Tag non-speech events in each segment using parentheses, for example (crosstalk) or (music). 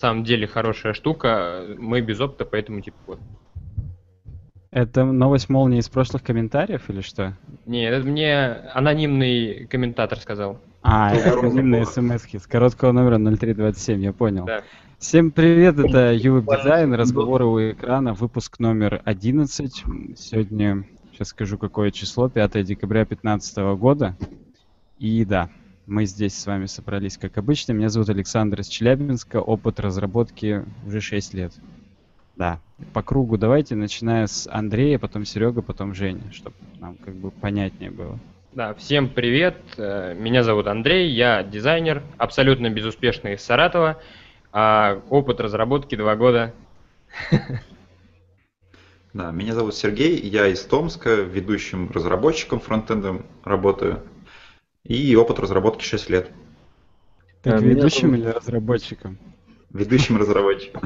самом деле хорошая штука. Мы без опыта, поэтому типа вот. Это новость молнии из прошлых комментариев или что? Не, это мне анонимный комментатор сказал. А, это анонимные смс с короткого номера 0327, я понял. Да. Всем привет, это Ювеб Дизайн, разговоры у экрана, выпуск номер 11. Сегодня, сейчас скажу, какое число, 5 декабря 2015 года. И да, мы здесь с вами собрались, как обычно. Меня зовут Александр из Челябинска, опыт разработки уже 6 лет. Да, по кругу давайте, начиная с Андрея, потом Серега, потом Женя, чтобы нам как бы понятнее было. Да, всем привет. Э, меня зовут Андрей, я дизайнер, абсолютно безуспешный из Саратова. А опыт разработки два года. (laughs) Да, меня зовут Сергей, я из Томска, ведущим разработчиком фронтендом работаю. И опыт разработки 6 лет. Так, а, ведущим зовут... или разработчиком? Ведущим разработчиком.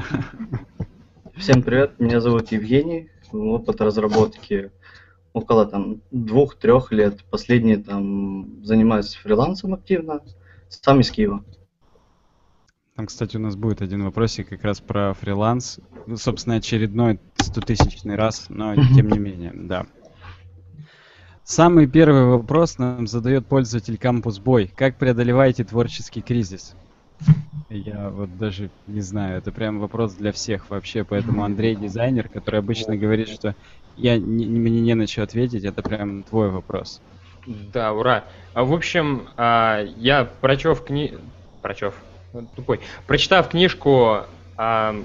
Всем привет, меня зовут Евгений, опыт разработки около там двух-трех лет. Последний там занимаюсь фрилансом активно, сам из Киева. Там, кстати, у нас будет один вопросик как раз про фриланс. Ну, собственно, очередной стотысячный раз, но тем не менее, да. Самый первый вопрос нам задает пользователь Campus Boy. Как преодолеваете творческий кризис? Я вот даже не знаю, это прям вопрос для всех вообще, поэтому Андрей дизайнер, который обычно говорит, что я не, мне не на что ответить, это прям твой вопрос. Да, ура. А, в общем, а, я прочев кни... Прочев? Тупой. Прочитав книжку а,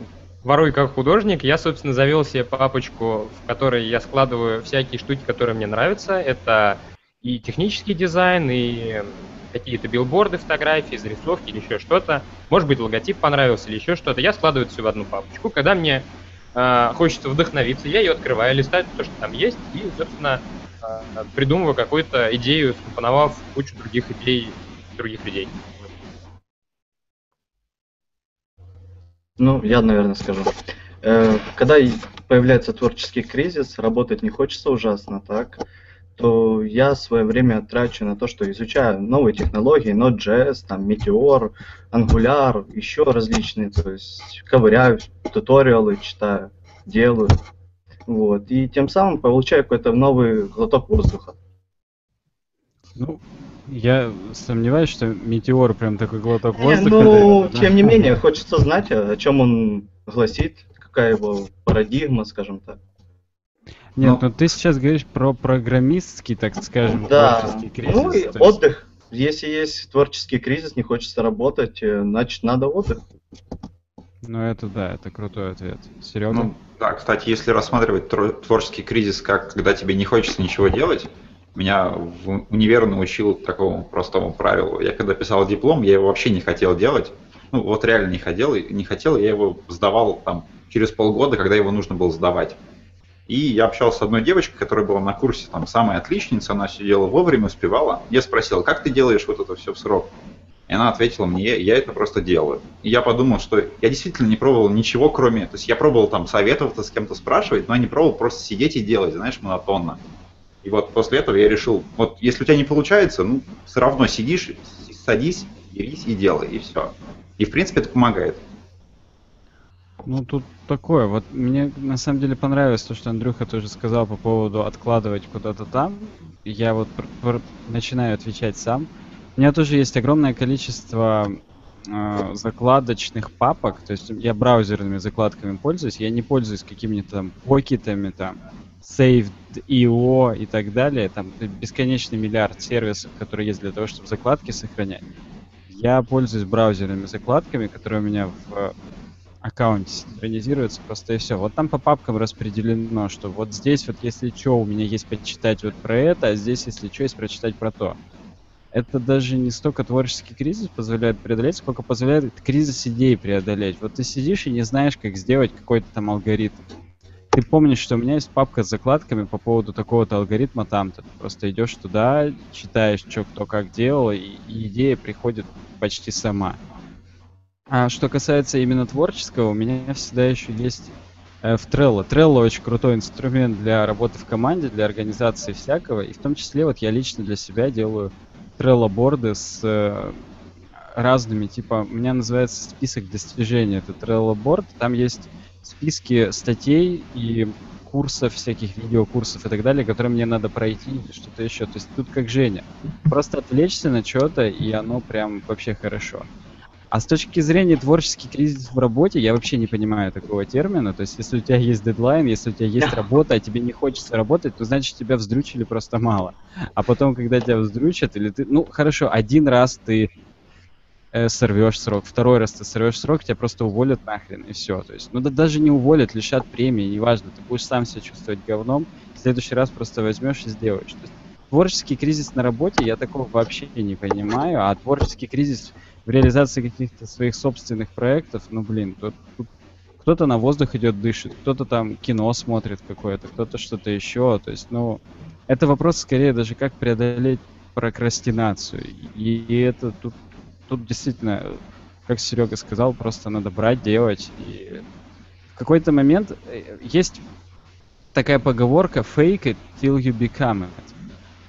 «Воруй как художник», я, собственно, завел себе папочку, в которой я складываю всякие штуки, которые мне нравятся. Это и технический дизайн, и какие-то билборды, фотографии, зарисовки или еще что-то. Может быть, логотип понравился или еще что-то. Я складываю это все в одну папочку. Когда мне э, хочется вдохновиться, я ее открываю, листаю то, что там есть, и, собственно, э, придумываю какую-то идею, скомпоновав кучу других идей других людей. Ну, я, наверное, скажу. Э, когда появляется творческий кризис, работать не хочется ужасно, так? то я свое время трачу на то, что изучаю новые технологии, Node.js, там, Meteor, Angular, еще различные, то есть ковыряю, туториалы читаю, делаю. Вот, и тем самым получаю какой-то новый глоток воздуха. Ну, я сомневаюсь, что Метеор прям такой глоток воздуха. Ну, дает, да? тем не (laughs) менее, хочется знать, о чем он гласит, какая его парадигма, скажем так. Нет, ну, ну ты сейчас говоришь про программистский, так скажем, да. творческий кризис. Ну и есть... отдых. Если есть творческий кризис, не хочется работать, э, значит надо отдых. Ну это да, это крутой ответ. Серега? Ну, да, кстати, если рассматривать творческий кризис как когда тебе не хочется ничего делать, меня в универ научил такому простому правилу. Я когда писал диплом, я его вообще не хотел делать. Ну вот реально не хотел, не хотел, я его сдавал там через полгода, когда его нужно было сдавать. И я общался с одной девочкой, которая была на курсе, там, самая отличница, она сидела вовремя, успевала. Я спросил, как ты делаешь вот это все в срок? И она ответила мне, я это просто делаю. И я подумал, что я действительно не пробовал ничего, кроме... То есть я пробовал там советоваться с кем-то спрашивать, но я не пробовал просто сидеть и делать, знаешь, монотонно. И вот после этого я решил, вот если у тебя не получается, ну, все равно сидишь, садись, берись и делай, и все. И в принципе это помогает. Ну, тут такое. Вот мне на самом деле понравилось то, что Андрюха тоже сказал по поводу откладывать куда-то там. Я вот начинаю отвечать сам. У меня тоже есть огромное количество э, закладочных папок. То есть я браузерными закладками пользуюсь. Я не пользуюсь какими-то там покетами, там, saved.io и так далее. Там бесконечный миллиард сервисов, которые есть для того, чтобы закладки сохранять. Я пользуюсь браузерными закладками, которые у меня в аккаунте синхронизируется просто и все. Вот там по папкам распределено, что вот здесь вот если что, у меня есть почитать вот про это, а здесь если что, есть прочитать про то. Это даже не столько творческий кризис позволяет преодолеть, сколько позволяет кризис идей преодолеть. Вот ты сидишь и не знаешь, как сделать какой-то там алгоритм. Ты помнишь, что у меня есть папка с закладками по поводу такого-то алгоритма там-то. Ты просто идешь туда, читаешь, что кто как делал, и, и идея приходит почти сама. А что касается именно творческого, у меня всегда еще есть э, в Trello. Trello очень крутой инструмент для работы в команде, для организации всякого. И в том числе вот я лично для себя делаю Trello борды с э, разными. Типа, у меня называется список достижений. Это Trello Board. Там есть списки статей и курсов, всяких видеокурсов и так далее, которые мне надо пройти что-то еще. То есть тут как Женя. Просто отвлечься на что-то, и оно прям вообще хорошо. А с точки зрения творческий кризис в работе, я вообще не понимаю такого термина. То есть, если у тебя есть дедлайн, если у тебя есть работа, а тебе не хочется работать, то значит тебя вздрючили просто мало. А потом, когда тебя вздрючат, или ты, ну хорошо, один раз ты э, сорвешь срок, второй раз ты сорвешь срок, тебя просто уволят нахрен, и все. То есть, ну да даже не уволят, лишат премии, неважно, ты будешь сам себя чувствовать говном, в следующий раз просто возьмешь и сделаешь. То есть, творческий кризис на работе я такого вообще не понимаю, а творческий кризис в реализации каких-то своих собственных проектов, ну блин, тут, тут кто-то на воздух идет, дышит, кто-то там кино смотрит какое-то, кто-то что-то еще. То есть, ну, это вопрос скорее даже как преодолеть прокрастинацию. И, и это тут, тут действительно, как Серега сказал, просто надо брать, делать. И в какой-то момент э, есть такая поговорка fake it till you become it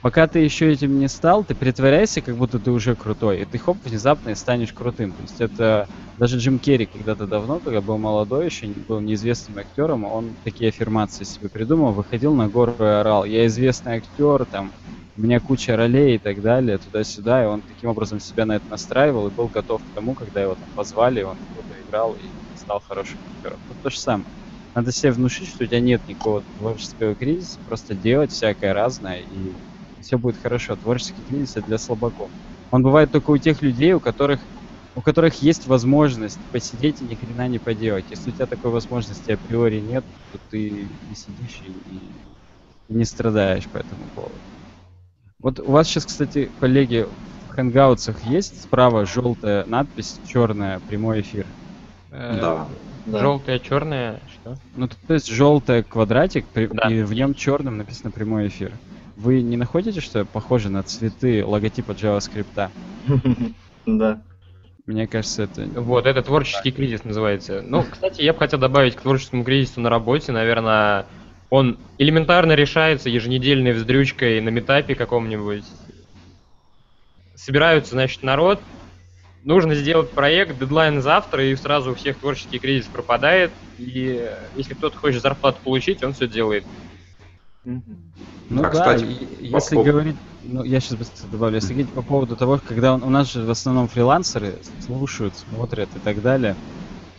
пока ты еще этим не стал, ты притворяйся, как будто ты уже крутой, и ты хоп, внезапно и станешь крутым. То есть это даже Джим Керри когда-то давно, когда был молодой еще, был неизвестным актером, он такие аффирмации себе придумал, выходил на гору и орал, я известный актер, там, у меня куча ролей и так далее, туда-сюда, и он таким образом себя на это настраивал и был готов к тому, когда его там позвали, он круто играл и стал хорошим актером. Вот то же самое. Надо себе внушить, что у тебя нет никакого творческого кризиса, просто делать всякое разное и все будет хорошо. Творческий кризис это для слабаков. Он бывает только у тех людей, у которых у которых есть возможность посидеть и ни хрена не поделать. Если у тебя такой возможности априори нет, то ты не сидишь и, и не страдаешь по этому поводу. Вот у вас сейчас, кстати, коллеги, в хэнгаутсах есть справа желтая надпись, черная, прямой эфир? Э, да. да. Желтая, черная, что? Ну, то есть желтая квадратик, да. и в нем черным написано прямой эфир. Вы не находите, что похоже на цветы логотипа JavaScript? (laughs) Да. Мне кажется, это... Вот, это творческий кризис называется. Ну, кстати, я бы хотел добавить к творческому кризису на работе, наверное, он элементарно решается еженедельной вздрючкой на метапе каком-нибудь. Собираются, значит, народ, нужно сделать проект, дедлайн завтра, и сразу у всех творческий кризис пропадает, и если кто-то хочет зарплату получить, он все делает. Ну а, да, кстати, если по... говорить, ну я сейчас быстро добавлю, если говорить по поводу того, когда у нас же в основном фрилансеры слушают, смотрят и так далее,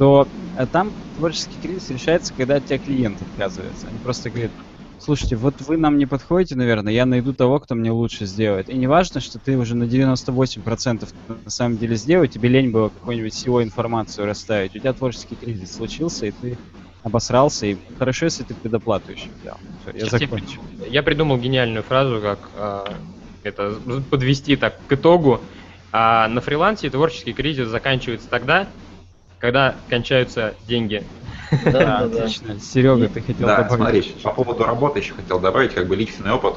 то а там творческий кризис решается, когда от тебя клиент отказывается. Они просто говорят, слушайте, вот вы нам не подходите, наверное, я найду того, кто мне лучше сделает. И не важно, что ты уже на 98% на самом деле сделал, тебе лень было какую-нибудь SEO информацию расставить. У тебя творческий кризис случился, и ты обосрался, и хорошо, если ты предоплату еще взял. Все, я закончил. Я, я придумал гениальную фразу, как э, это подвести так к итогу. А на фрилансе творческий кризис заканчивается тогда, когда кончаются деньги. (laughs) Да, отлично. Серега, ты хотел да, добавить? смотри, по поводу работы еще хотел добавить, как бы личный опыт.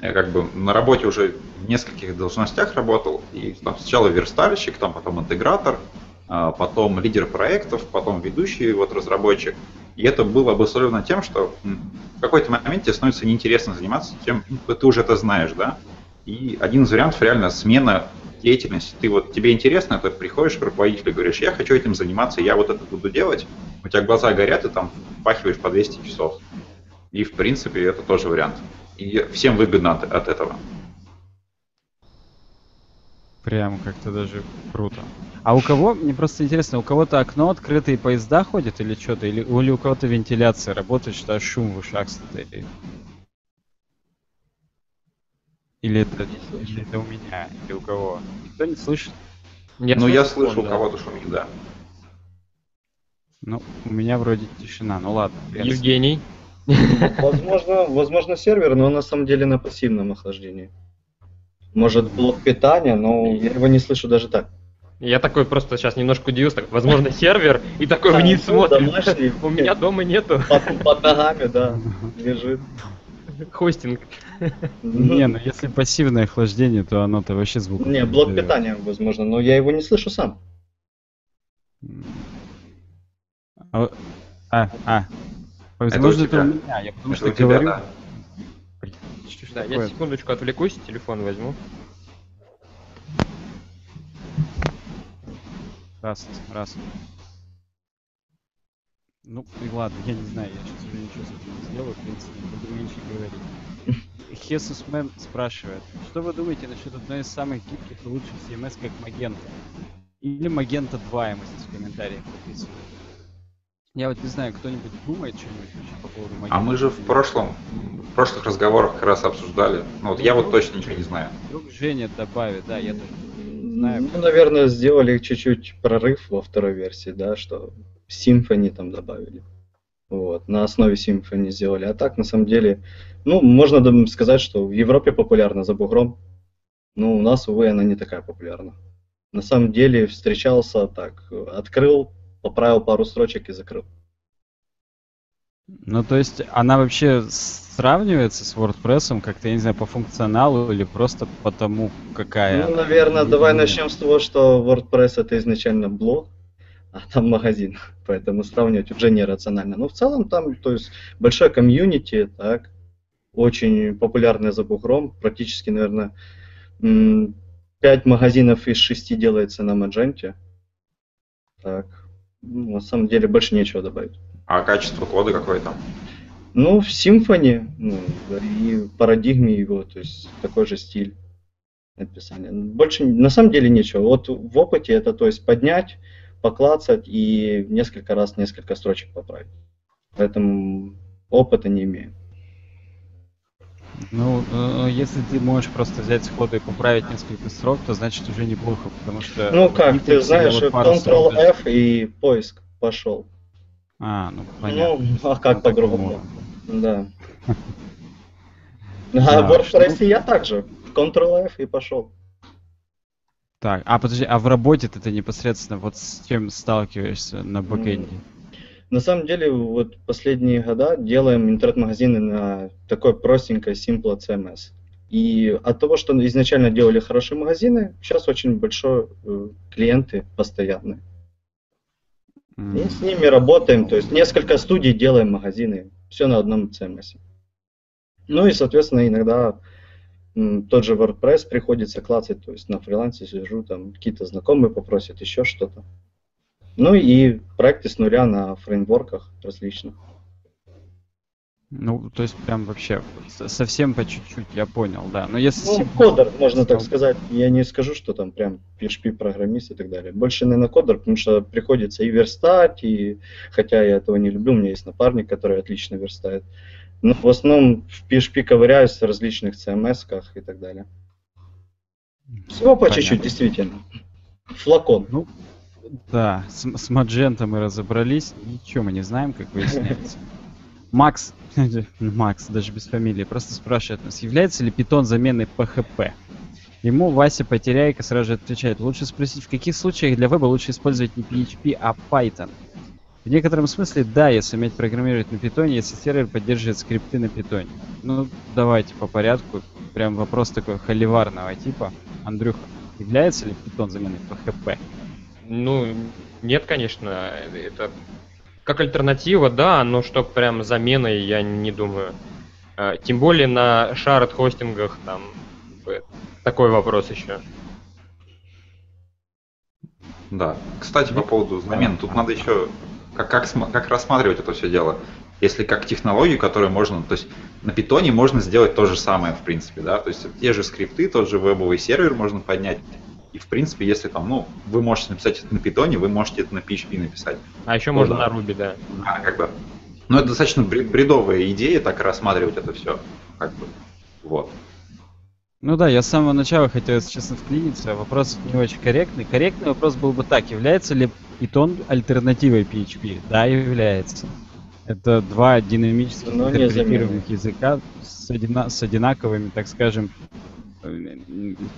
Я как бы на работе уже в нескольких должностях работал, и там сначала верстальщик, там потом интегратор, а, потом лидер проектов, потом ведущий вот разработчик. И это было обусловлено тем, что в какой-то момент тебе становится неинтересно заниматься тем, ну, ты уже это знаешь, да? И один из вариантов реально смена деятельности. Ты вот, тебе интересно, ты приходишь к руководителю и говоришь, я хочу этим заниматься, я вот это буду делать. У тебя глаза горят, и там впахиваешь по 200 часов. И, в принципе, это тоже вариант. И всем выгодно от, от этого. Прям как-то даже круто. А у кого, мне просто интересно, у кого-то окно открытые поезда ходят или что-то, или, или у кого-то вентиляция работает, что шум в ушах стоит? Или это, или это у меня, или у кого? Никто не слышит? Я ну, я слышу, у кого-то шумит, да. Ну, у меня вроде тишина, ну ладно. Евгений? Возможно, возможно сервер, но на самом деле на пассивном охлаждении. Может блок питания, но я его не слышу даже так. Я такой просто сейчас немножко удивился, так, возможно, сервер, и такой вниз смотрит. (laughs) У меня дома нету. Под ногами, да, лежит. (laughs) Хостинг. Не, ну если пассивное охлаждение, то оно-то вообще звук. Не, блок питания, возможно, но я его не слышу сам. А, а, а. возможно, это у меня, я потому что говорю. Да, я секундочку отвлекусь, телефон возьму. Раз, раз. Ну, и ладно, я не знаю, я сейчас уже ничего с этим не сделаю, в принципе, буду меньше говорить. Хесус Мэн спрашивает, что вы думаете насчет одной из самых гибких и лучших CMS, как Magenta? Или Magenta 2, ему здесь в комментариях написано. Я вот не знаю, кто-нибудь думает что-нибудь вообще по поводу Magenta? А мы же в прошлом, в прошлых разговорах как раз обсуждали. Ну вот я вот точно ничего не знаю. Вдруг Женя добавит, да, я тоже не знаю. Ну, наверное, сделали чуть-чуть прорыв во второй версии, да, что Symfony там добавили. Вот, на основе Symfony сделали. А так, на самом деле, ну, можно сказать, что в Европе популярна за бугром. Но у нас, увы, она не такая популярна. На самом деле встречался так, открыл, поправил пару строчек и закрыл. Ну, то есть она вообще сравнивается с WordPress как-то, я не знаю, по функционалу или просто потому, какая... Ну, наверное, давай начнем с того, что WordPress это изначально блог, а там магазин, (laughs) поэтому сравнивать уже нерационально. Но в целом там, то есть, большое комьюнити, так, очень популярное за бугром, практически, наверное, 5 магазинов из 6 делается на Мадженте. Так, ну, на самом деле больше нечего добавить. А качество кода какое там? Ну, в Symfony, ну, и в парадигме его, то есть такой же стиль написания. Больше на самом деле нечего. Вот в опыте это, то есть поднять, поклацать и несколько раз несколько строчек поправить. Поэтому опыта не имею. Ну, э, если ты можешь просто взять сходу и поправить несколько строк, то значит уже неплохо, потому что... Ну как, ты знаешь, вот Ctrl-F и поиск пошел. А, ну понятно. Ну, (laughs) а как Ну, по-другому? Да. (laughs) А в что- я также. Ctrl-F и пошел. Так, а подожди, а в работе ты непосредственно вот с чем сталкиваешься на бэкэнде? На самом деле, вот последние года делаем интернет-магазины на такой простенькой Simple CMS. И от того, что изначально делали хорошие магазины, сейчас очень большой э, клиенты постоянные. М, И с ними работаем, то есть несколько студий делаем магазины, все на одном CMS. Ну и, соответственно, иногда тот же WordPress приходится клацать, то есть на фрилансе сижу, там какие-то знакомые попросят еще что-то. Ну и проекты с нуля на фреймворках различных. Ну, то есть прям вообще совсем по чуть-чуть, я понял, да. Но если... Ну, кодер, можно так сказать. Я не скажу, что там прям PHP-программист и так далее. Больше, наверное, кодер, потому что приходится и верстать, и хотя я этого не люблю, у меня есть напарник, который отлично верстает. Но в основном в PHP ковыряюсь в различных CMS-ках и так далее. Всего по чуть-чуть, действительно. Флакон. Ну, да, с, с Magento мы разобрались, ничего мы не знаем, как выясняется. (laughs) Макс, (laughs) Макс, даже без фамилии, просто спрашивает нас, является ли Python заменой PHP? Ему Вася Потеряйка сразу же отвечает, лучше спросить, в каких случаях для веба лучше использовать не PHP, а Python? В некотором смысле, да, если уметь программировать на питоне, если сервер поддерживает скрипты на питоне. Ну, давайте по порядку. Прям вопрос такой холиварного типа. Андрюха, является ли Python заменой PHP? Ну, нет, конечно, это как альтернатива, да, но что прям заменой, я не думаю. А, Тем более на шард хостингах там такой вопрос еще. Да. Кстати, по поводу замен, тут надо еще как, как, как рассматривать это все дело. Если как технологию, которую можно, то есть на питоне можно сделать то же самое, в принципе, да, то есть те же скрипты, тот же вебовый сервер можно поднять. И в принципе, если там, ну, вы можете написать это на питоне, вы можете это на PHP написать. А еще Ну можно да. на Ruby, да. А, как бы. Ну, это достаточно бред- бредовая идея, так рассматривать это все. Как бы. Вот. Ну да, я с самого начала хотел, если честно, вклиниться. Вопрос не очень корректный. Корректный вопрос был бы так. Является ли Python альтернативой PHP? Да, является. Это два динамически не интерпретируемых языка с, одина- с одинаковыми, так скажем,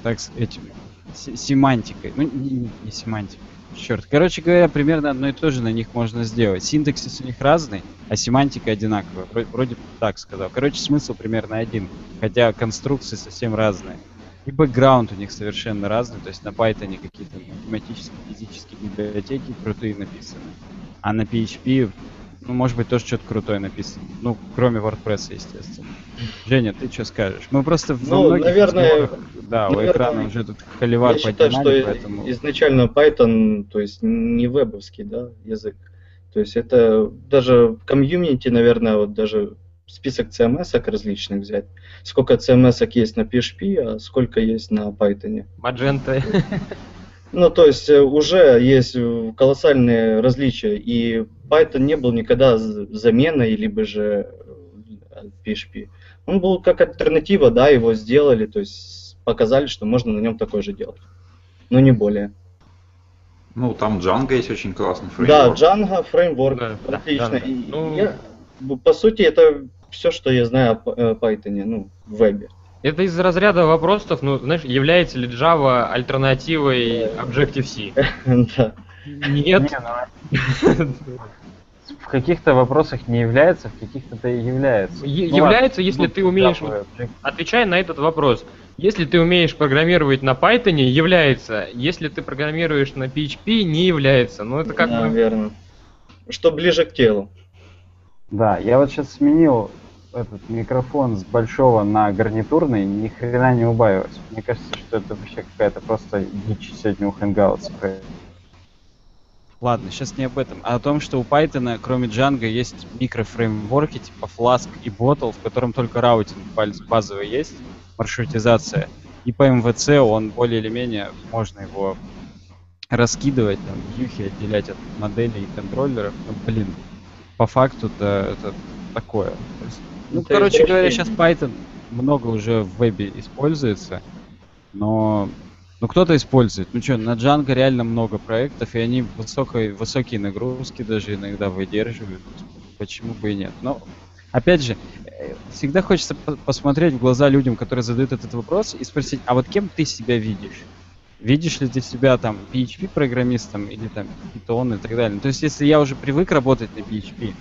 так с этим, се- семантикой. Ну, не, не- семантикой. Черт. Короче говоря, примерно одно и то же на них можно сделать. Синтаксис у них разный, а семантика одинаковая. Вро- Вроде так сказал. Короче, смысл примерно один, хотя конструкции совсем разные. И бэкграунд у них совершенно разный, то есть на Python какие-то математические, физические библиотеки крутые написаны, а на PHP ну, может быть, тоже что-то крутое написано. Ну, кроме WordPress, естественно. Женя, ты что скажешь? Мы просто в Ну, многих наверное, да, у наверное, экрана уже тут холивар Я считаю, поднимали, что поэтому... изначально Python, то есть не вебовский, да, язык. То есть это даже комьюнити, наверное, вот даже список CMS различных взять. Сколько CMS есть на PHP, а сколько есть на Python. Magento. Ну, то есть э, уже есть э, колоссальные различия, и Python не был никогда заменой, либо же э, PHP. Он был как альтернатива, да, его сделали, то есть показали, что можно на нем такое же делать. Но не более. Ну, там Django есть очень классный Да, фреймворк. Django, фреймворк, Да, да, отлично. Django. И Ну- я- по сути, это все, что я знаю о э, Python, ну, в вебе. Это из разряда вопросов, ну, знаешь, является ли Java альтернативой Objective-C? (laughs) Да. Нет. Не, ну, в каких-то вопросах не является, в каких-то и является. Ну, является, если ты умеешь- Отвечая на этот вопрос, если ты умеешь программировать на Python, является. Если ты программируешь на PHP, не является. Ну, это как бы... Наверное. Что ближе к телу. Да, я вот сейчас сменил этот микрофон с большого на гарнитурный, ни хрена не убавилось. Мне кажется, что это вообще какая-то просто дичь сегодня у Hangouts. Ладно, сейчас не об этом, а о том, что у Python, кроме Django, есть микрофреймворки типа Flask и Bottle, в котором только раутинг баз- базовый есть, маршрутизация. И по MVC он более или менее, можно его раскидывать, там, вьюхи отделять от моделей и контроллеров. Ну, блин, по факту-то это такое. То есть, ну, Это короче говоря, сейчас. Python много уже в вебе используется, но ну кто-то использует. Ну что, на Django реально много проектов, и они высокой, высокие нагрузки даже иногда выдерживают. Почему бы и нет? Но, опять же, э, всегда хочется по- посмотреть в глаза людям, которые задают этот вопрос, и спросить, а вот кем ты себя видишь? Видишь ли ты себя там PHP-программистом или там Python и так далее? Ну, То есть, если я уже привык работать на PHP,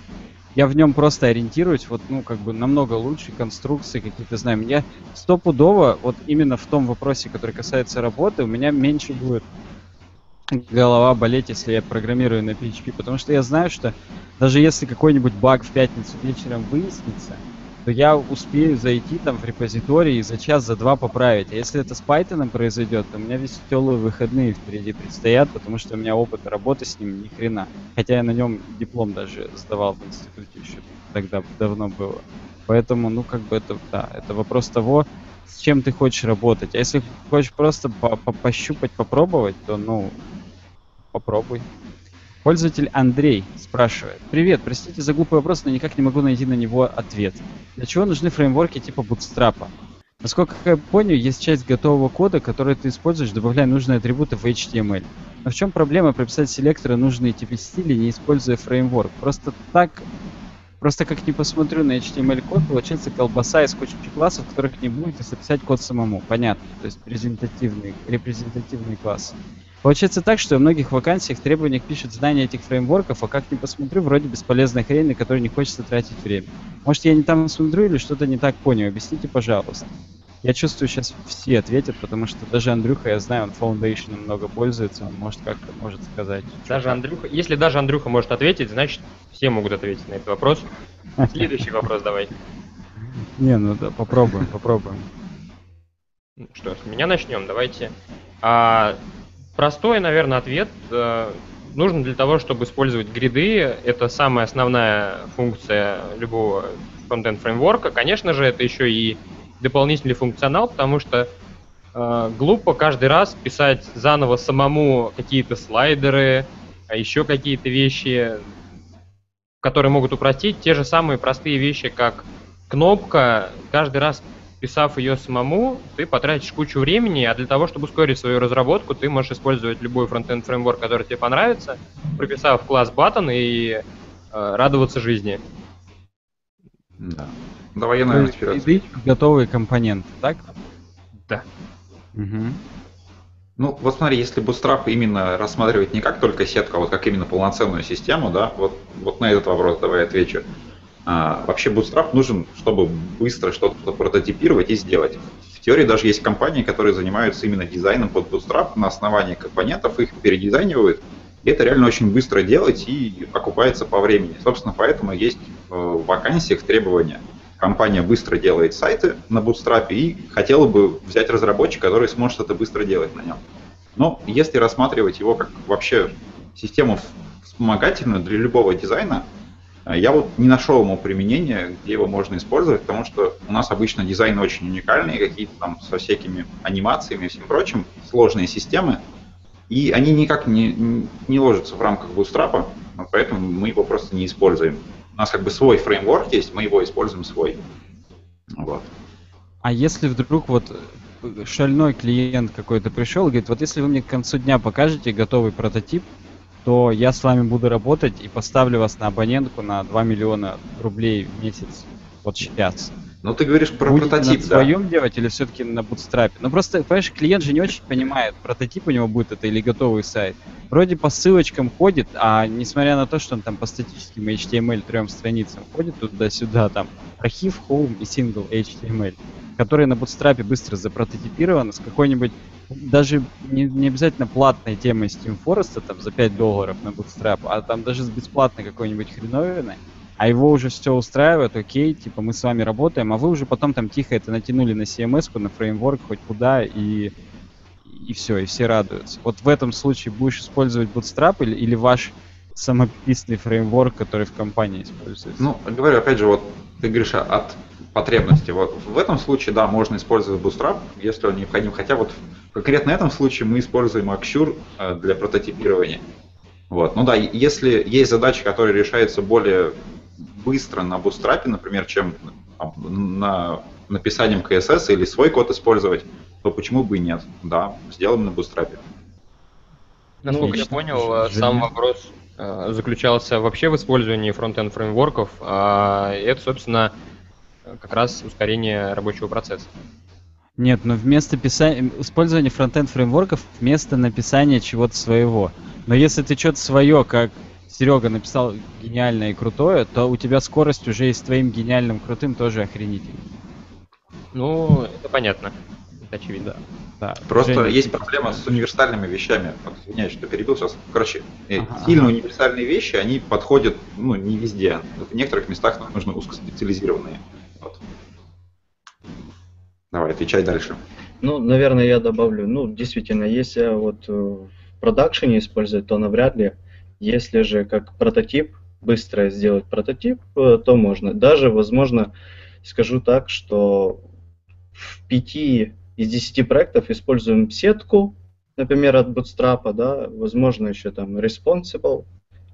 я в нем просто ориентируюсь, вот, ну, как бы намного лучше, конструкции какие-то знаю. Я стопудово, вот именно в том вопросе, который касается работы, у меня меньше будет голова болеть, если я программирую на PHP, потому что я знаю, что даже если какой-нибудь баг в пятницу вечером выяснится, то я успею зайти там в репозиторий и за час, за два поправить. А если это с Python произойдет, то у меня веселые выходные впереди предстоят, потому что у меня опыта работы с ним ни хрена. Хотя я на нем диплом даже сдавал в институте еще тогда давно было. Поэтому, ну, как бы это, да, это вопрос того, с чем ты хочешь работать. А если хочешь просто по- по- пощупать, попробовать, то, ну, попробуй. Пользователь Андрей спрашивает. Привет, простите за глупый вопрос, но никак не могу найти на него ответ. Для чего нужны фреймворки типа Bootstrap? Насколько я понял, есть часть готового кода, который ты используешь, добавляя нужные атрибуты в HTML. Но в чем проблема прописать селекторы нужные типы стилей, не используя фреймворк? Просто так, просто как не посмотрю на HTML-код, получается колбаса из кучи классов, которых не будет, если писать код самому. Понятно, то есть презентативный, репрезентативный класс. Получается так, что в многих вакансиях в требованиях пишут знания этих фреймворков, а как ни посмотрю, вроде бесполезная хрень, на которую не хочется тратить время. Может, я не там смотрю или что-то не так понял? Объясните, пожалуйста. Я чувствую, сейчас все ответят, потому что даже Андрюха, я знаю, он Foundation много пользуется, он может как-то может сказать. Даже Андрюха, если даже Андрюха может ответить, значит все могут ответить на этот вопрос. Следующий вопрос давай. Не, ну да, попробуем, попробуем. Ну Что, с меня начнем, давайте. А, простой, наверное, ответ. нужно для того, чтобы использовать гриды, это самая основная функция любого фронтенд фреймворка. Конечно же, это еще и дополнительный функционал, потому что э, глупо каждый раз писать заново самому какие-то слайдеры, а еще какие-то вещи, которые могут упростить те же самые простые вещи, как кнопка. Каждый раз писав ее самому, ты потратишь кучу времени, а для того, чтобы ускорить свою разработку, ты можешь использовать любой фронтенд фреймворк, который тебе понравится, прописав класс button и э, радоваться жизни. Да. Давай я, наверное, вперед. готовые компоненты, так? Да. Мгм. Ну, вот смотри, если Bootstrap именно рассматривать не как только сетку, а вот как именно полноценную систему, да, вот, вот на этот вопрос давай отвечу. А, вообще Bootstrap нужен, чтобы быстро что-то прототипировать и сделать. В теории даже есть компании, которые занимаются именно дизайном под Bootstrap на основании компонентов, их передизайнивают И это реально очень быстро делать и окупается по времени. Собственно, поэтому есть в вакансиях требования. Компания быстро делает сайты на Bootstrap и хотела бы взять разработчика, который сможет это быстро делать на нем. Но если рассматривать его как вообще систему вспомогательную для любого дизайна, э, я вот не нашел ему применения, где его можно использовать, потому что у нас обычно дизайны очень уникальные, какие-то там со всякими анимациями и всем прочим, сложные системы, и они никак не, не ложатся в рамках Bootstrap, поэтому мы его просто не используем. У нас как бы свой фреймворк есть, мы его используем свой. Вот. А если вдруг вот шальной клиент какой-то пришел и говорит, вот если вы мне к концу дня покажете готовый прототип, то я с вами буду работать и поставлю вас на абонентку на 2 миллиона рублей в месяц. Вот сейчас. Ну, ты говоришь про Будете прототип, на да? своем делать или все-таки на Bootstrap? Ну, просто, понимаешь, клиент же не очень понимает, прототип у него будет это или готовый сайт. Вроде по ссылочкам ходит, а несмотря на то, что он там по статическим HTML трем страницам ходит туда-сюда, там, архив, home и single HTML который на Bootstrap быстро запрототипирован с какой-нибудь даже не, не обязательно платной темой Steam Forest там за 5 долларов на Bootstrap, а там даже с бесплатной какой-нибудь хреновиной, а его уже все устраивает, окей, типа мы с вами работаем, а вы уже потом там тихо это натянули на CMS, на фреймворк, хоть куда, и, и все, и все радуются. Вот в этом случае будешь использовать Bootstrap или, или ваш самописный фреймворк, который в компании используется? Ну, говорю, опять же, вот ты говоришь от потребности. Вот в этом случае, да, можно использовать Bootstrap, если он необходим. Хотя вот конкретно в этом случае мы используем Axure э, для прототипирования. Вот. Ну да, если есть задачи, которые решаются более быстро на Bootstrap, например, чем на написанием CSS или свой код использовать, то почему бы и нет? Да, сделаем на Bootstrap. Насколько ну, я понял, э, сам вопрос заключался вообще в использовании фронтенд фреймворков. А это, собственно, как раз ускорение рабочего процесса. Нет, но вместо писания, использования фронтенд фреймворков вместо написания чего-то своего. Но если ты что-то свое, как Серега написал гениальное и крутое, то у тебя скорость уже и с твоим гениальным крутым тоже охренительная. Ну, это понятно. Это очевидно. Да. Просто Женя... есть проблема с универсальными вещами. Вот, извиняюсь, что перебил сейчас. Короче, э, ага, сильно ага. универсальные вещи, они подходят ну, не везде. В некоторых местах нам нужны узкоспециализированные. Вот. Давай, отвечай дальше. Ну, наверное, я добавлю. Ну, действительно, если вот э, в продакшене использовать, то навряд ли. Если же как прототип, быстро сделать прототип, э, то можно. Даже, возможно, скажу так, что в пяти из десяти проектов используем сетку, например, от Bootstrap, да, возможно, еще там Responsible,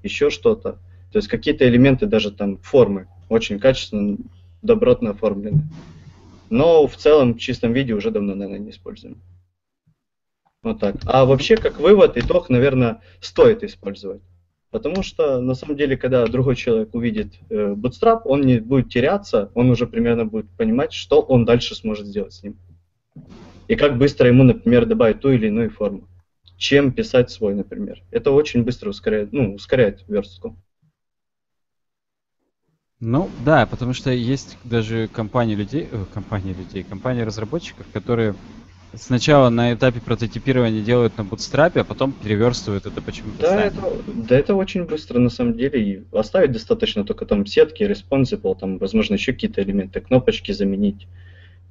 еще что-то. То есть какие-то элементы, даже там формы, очень качественно добротно оформлены. Но в целом в чистом виде уже давно, наверное, не используем. Вот так. А вообще, как вывод, итог, наверное, стоит использовать. Потому что, на самом деле, когда другой человек увидит э, Bootstrap, он не будет теряться, он уже примерно будет понимать, что он дальше сможет сделать с ним. И как быстро ему, например, добавить ту или иную форму. Чем писать свой, например. Это очень быстро ускоряет, ну, ускоряет верстку. Ну да, потому что есть даже компании людей, э, компании людей, компании разработчиков, которые сначала на этапе прототипирования делают на Bootstrap, а потом переверстывают это почему-то да, сами. Это, да, это очень быстро на самом деле. И оставить достаточно только там сетки, responsible, там, возможно, еще какие-то элементы, кнопочки заменить,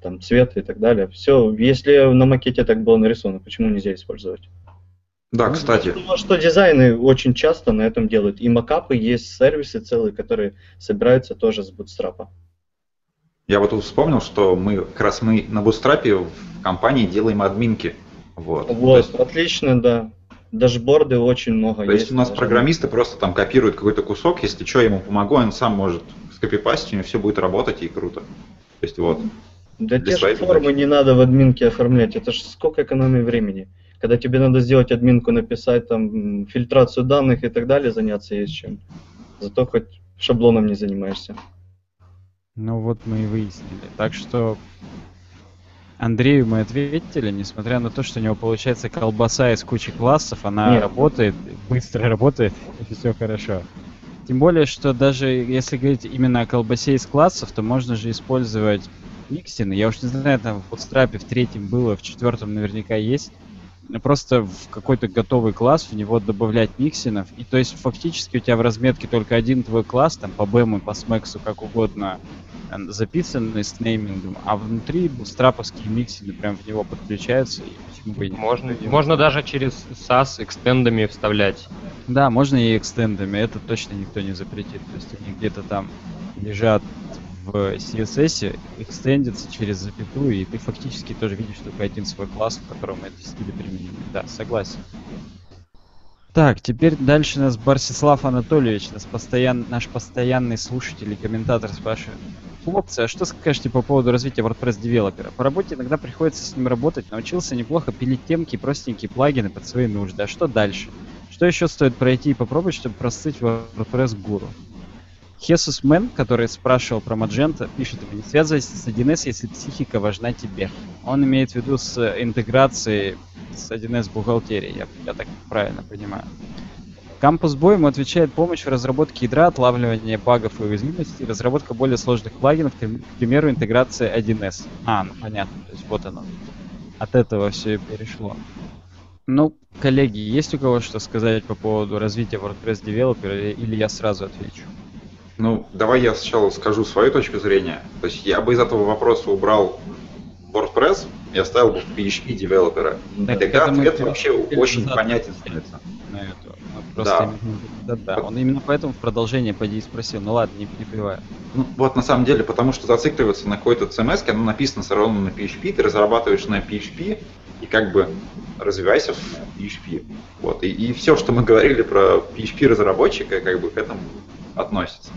там, цвет и так далее. Все, если на макете так было нарисовано, почему нельзя использовать? Да, кстати. Думаю, что дизайны очень часто на этом делают. И макапы есть сервисы целые, которые собираются тоже с Bootstrap. Я вот тут вспомнил, что мы как раз мы на Bootstrap в компании делаем админки. Вот, вот есть, отлично, да. Дашборды очень много То есть, есть у нас даже. программисты просто там копируют какой-то кусок, если что, ему помогу, он сам может скопипастить, у него все будет работать и круто. То есть вот. Да те же формы не надо в админке оформлять, это же сколько экономии времени когда тебе надо сделать админку, написать там фильтрацию данных и так далее, заняться есть чем. Зато хоть шаблоном не занимаешься. Ну вот мы и выяснили. Так что Андрею мы ответили, несмотря на то, что у него получается колбаса из кучи классов, она Нет. работает, быстро работает, и все хорошо. Тем более, что даже если говорить именно о колбасе из классов, то можно же использовать миксины. Я уж не знаю, там в Bootstrap в третьем было, в четвертом наверняка есть просто в какой-то готовый класс в него добавлять миксинов. И то есть фактически у тебя в разметке только один твой класс, там по бэму, по смексу, как угодно э, записанный с неймингом, а внутри страповские миксины прям в него подключаются, и почему бы и. Можно, можно даже через SAS экстендами вставлять. Да, можно и экстендами, это точно никто не запретит. То есть они где-то там лежат в CSS, экстендится через запятую, и ты фактически тоже видишь только один свой класс, в котором эти стили применены. Да, согласен. Так, теперь дальше нас Барсислав Анатольевич, наш, постоян... наш постоянный слушатель и комментатор спрашивает. Хлопцы, а что скажете по поводу развития WordPress девелопера? По работе иногда приходится с ним работать, научился неплохо пилить темки и простенькие плагины под свои нужды. А что дальше? Что еще стоит пройти и попробовать, чтобы простыть WordPress гуру? Хесус Мэн, который спрашивал про Magento, пишет, не связывайся с 1С, если психика важна тебе. Он имеет в виду с интеграцией с 1С бухгалтерией, я, я так правильно понимаю. Кампус Бой ему отвечает помощь в разработке ядра, отлавливание багов и уязвимостей, разработка более сложных плагинов, к примеру, интеграция 1С. А, ну понятно, то есть вот оно. От этого все и перешло. Ну, коллеги, есть у кого что сказать по поводу развития WordPress Developer или я сразу отвечу? Ну, давай я сначала скажу свою точку зрения. То есть я бы из этого вопроса убрал WordPress и оставил бы PHP девелопера. И тогда ответ вообще очень понятен становится. На это. Он просто Да. да, да. Он именно поэтому в продолжение поди и спросил. Ну ладно, не перебиваю. Ну, вот на самом деле, потому что зацикливаться на какой-то CMS, оно написано все равно на PHP, ты разрабатываешь на PHP и как бы развивайся в PHP. Вот. И, и все, что мы говорили про PHP разработчика, как бы к этому относится.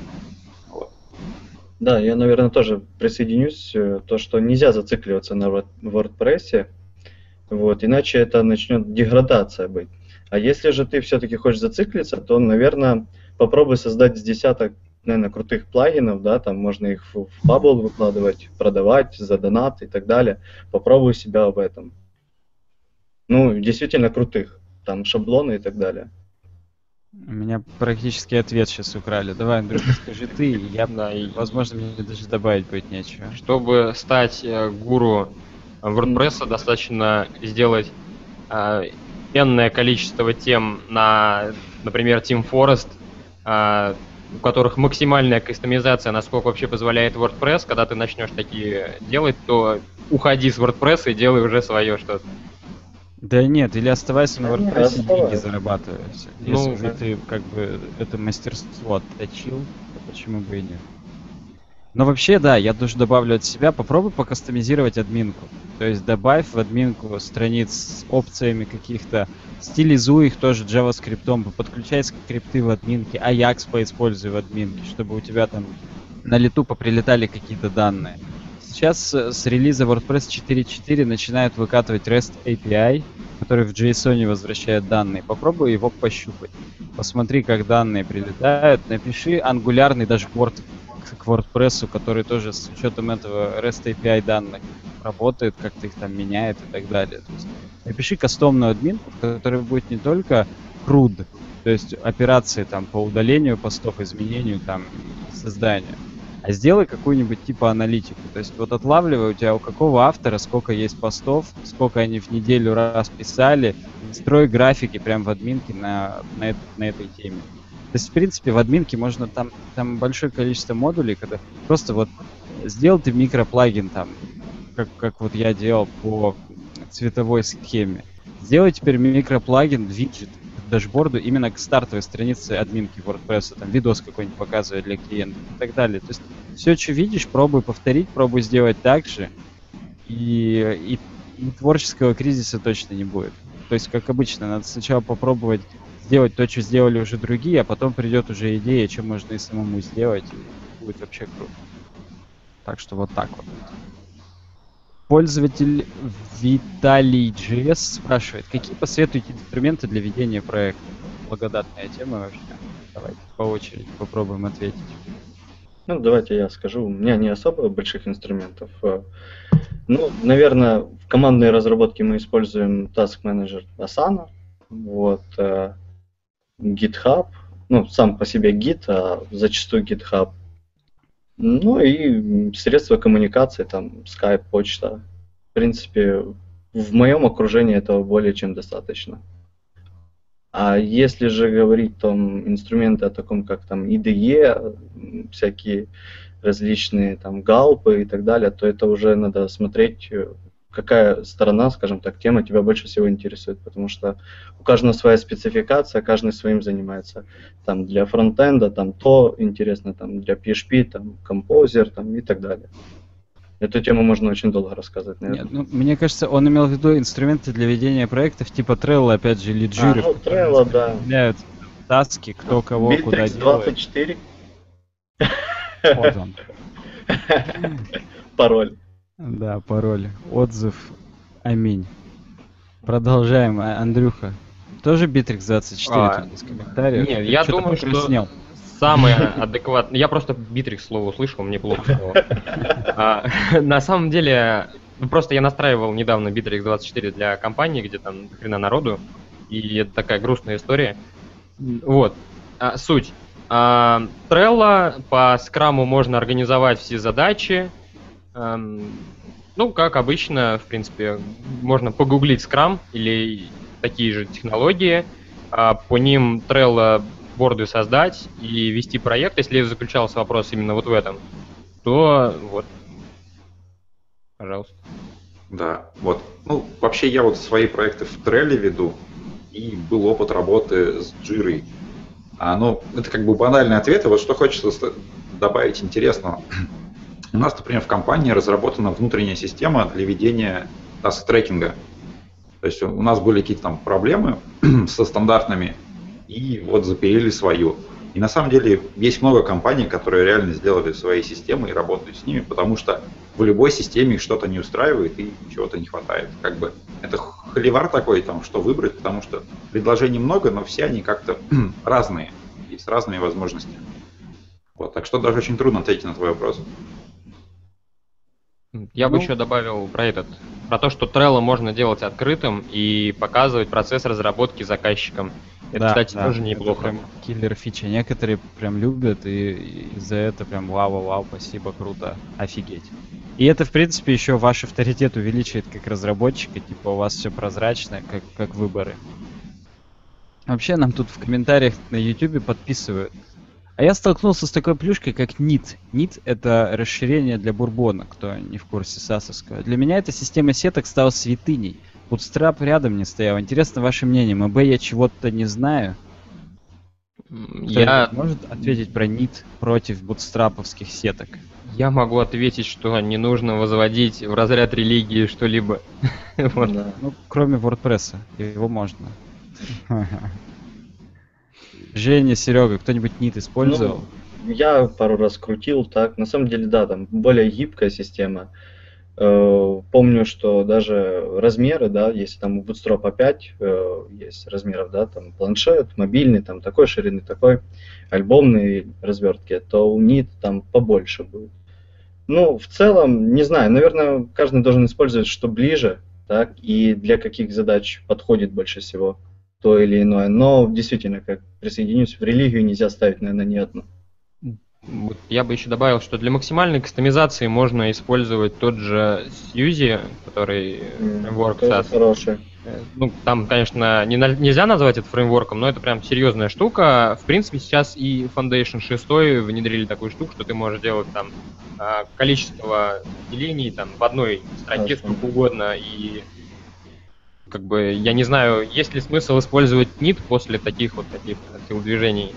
Да, я, наверное, тоже присоединюсь, э, то, что нельзя зацикливаться на Word- WordPress, вот, иначе это начнет деградация быть. А если же ты все-таки хочешь зациклиться, то, наверное, попробуй создать с десяток, наверное, крутых плагинов, да, там можно их в Bubble выкладывать, продавать за донат и так далее. Попробуй себя в этом. Ну, действительно крутых, там шаблоны и так далее. У меня практически ответ сейчас украли. Давай, Андрюха, скажи ты, я, Да, возможно, мне даже добавить будет нечего. Чтобы стать э, гуру WordPress, достаточно сделать э, энное количество тем на, например, Team Forest, э, у которых максимальная кастомизация, насколько вообще позволяет WordPress. Когда ты начнешь такие делать, то уходи с WordPress и делай уже свое что-то. Да нет, или оставайся на WordPress и деньги зарабатывай. Если Ну, уже ты как бы это мастерство отточил, то почему бы и нет? Но вообще, да, я тоже добавлю от себя, попробуй покастомизировать админку. То есть добавь в админку страниц с опциями каких-то, стилизуй их тоже JavaScript, подключай скрипты в админке, Ajax поиспользуй в админке, чтобы у тебя там на лету поприлетали какие-то данные. Сейчас э, с релиза WordPress 4.4 начинают выкатывать REST API, который в JSON возвращает данные. Попробуй его пощупать. Посмотри, как данные прилетают. Напиши ангулярный дашборд к- WordPress, который тоже с учетом этого REST API данных работает, как-то их там меняет и так далее. То есть напиши кастомную админку, в которой будет не только CRUD, то есть операции там по удалению постов, изменению там созданию, а сделай какую-нибудь типа аналитику. То есть вот отлавливай у тебя у какого автора сколько есть постов, сколько они в неделю раз писали, строй графики прям в админке на, на, эт- на этой теме. То есть, в принципе, в админке можно там, там большое количество модулей, когда просто вот сделал ты микроплагин там, как, как вот я делал по цветовой схеме. Сделай теперь микроплагин, виджет дашборду именно к стартовой странице админки WordPress, там видос какой-нибудь показывает для клиентов и так далее. То есть все, что видишь, пробуй повторить, пробуй сделать так же, и, и, и творческого кризиса точно не будет. То есть, как обычно, надо сначала попробовать сделать то, что сделали уже другие, а потом придет уже идея, что можно и самому сделать, и будет вообще круто. Так что вот так вот. Пользователь Виталий GS спрашивает, какие посоветуете инструменты для ведения проекта? Благодатная тема вообще. Давайте по очереди попробуем ответить. Ну, давайте я скажу. У меня не особо больших инструментов. Э, Ну, наверное, в командной разработке мы используем Task Manager Asana, вот, э, GitHub, ну, сам по себе Git, а зачастую GitHub. Ну и средства коммуникации, там, Skype, почта. В принципе, в моем окружении этого более чем достаточно. А если же говорить там инструменты о таком, как там IDE, всякие различные там галпы и так далее, то это уже надо смотреть, э, какая сторона, скажем так, тема тебя больше всего интересует, потому что у каждого своя спецификация, каждый своим занимается. Там для фронтенда там то интересно, там для PHP, там композер там, и так далее. Эту тему можно очень долго рассказывать, наверное. Нет, ну, мне кажется, он имел в виду инструменты для ведения проектов типа Trello, опять же, или Jira. А, ну, Trello, да. Таски, кто кого Bittrex куда 24. делает. Вот он. (laughs) Пароль. Да, пароль. Отзыв. Аминь. Продолжаем. А, Андрюха. Тоже Битрикс 24 А, тут из комментариев? нет, Ты я думаю, что-. Самое (laughs) адекватное... Я просто Битрикс слово услышал, мне плохо стало. (laughs) А, (laughs) На самом деле, ну, просто я настраивал недавно Битрикс 24 для компании, где там хрена народу, и это такая грустная история. Вот. А, Суть. А, Trello по scrum у можно организовать все задачи. Эм, Ну, как обычно, в принципе, можно погуглить скрам или такие же технологии. а, По ним Trello борды создать и вести проект. Если заключался вопрос именно вот в этом, то вот. Пожалуйста. Да, вот. Ну, вообще я вот свои проекты в Трелле веду, и был опыт работы с Джирой. А, ну, это как бы банальный ответ, и вот что хочется добавить интересного. У нас, например, в компании разработана внутренняя система для ведения task tracking а. То есть у нас были какие-то там проблемы (clears throat) со стандартными, и вот запилили свою. И на самом деле есть много компаний, которые реально сделали свои системы и работают с ними, потому что в любой системе что-то не устраивает и чего-то не хватает. Как бы это холивар такой, там, что выбрать, потому что предложений много, но все они как-то (clears throat) разные и с разными возможностями. Вот, так что даже очень трудно ответить на твой вопрос. Я бы Ну. еще добавил про этот, про то, что Trello можно делать открытым и показывать процесс разработки заказчикам. Это, Да, кстати, да, тоже это неплохо. прям киллер фича. Некоторые прям любят, и, и за это прям вау-вау, спасибо, круто, офигеть. И это, в принципе, еще ваш авторитет увеличивает как разработчика, типа у вас все прозрачно, как, как выборы. Вообще нам тут в комментариях на YouTube подписывают. А я столкнулся с такой плюшкой, как NIT. NIT — это расширение для бурбона, кто не в курсе сасовского. Для меня эта система сеток стала святыней. Bootstrap рядом не стоял. Интересно ваше мнение. МБ я чего-то не знаю. Я, может ответить про NIT против бутстраповских сеток? я могу ответить, что не нужно возводить в разряд религии что-либо. (laughs) Вот. Да. Ну, кроме WordPress. Его можно. (laughs) Женя, Серега, кто-нибудь NIT использовал? Ну, я пару раз крутил, так. На самом деле, да, там более гибкая система. Э, Помню, что даже размеры, да, если там у Bootstrap 5 э, есть размеров, да, там планшет, мобильный, там такой ширины, такой, альбомные развертки, то у NIT там побольше будет. Ну, в целом, не знаю, наверное, каждый должен использовать, что ближе, так, и для каких задач подходит больше всего то или иное. Но действительно, как присоединюсь, в религию нельзя ставить, наверное, ни одну. Я бы еще добавил, что для максимальной кастомизации можно использовать тот же Suzy, который фреймворк Тоже SAS. хороший. Э, Ну, там, конечно, не нельзя назвать это фреймворком, но это прям серьезная штука. В принципе, сейчас и Foundation 6 внедрили такую штуку, что ты можешь делать там а, количество делений там в одной строке Хорошо. сколько угодно. И как бы я не знаю, есть ли смысл использовать NIT после таких вот таких телодвижений.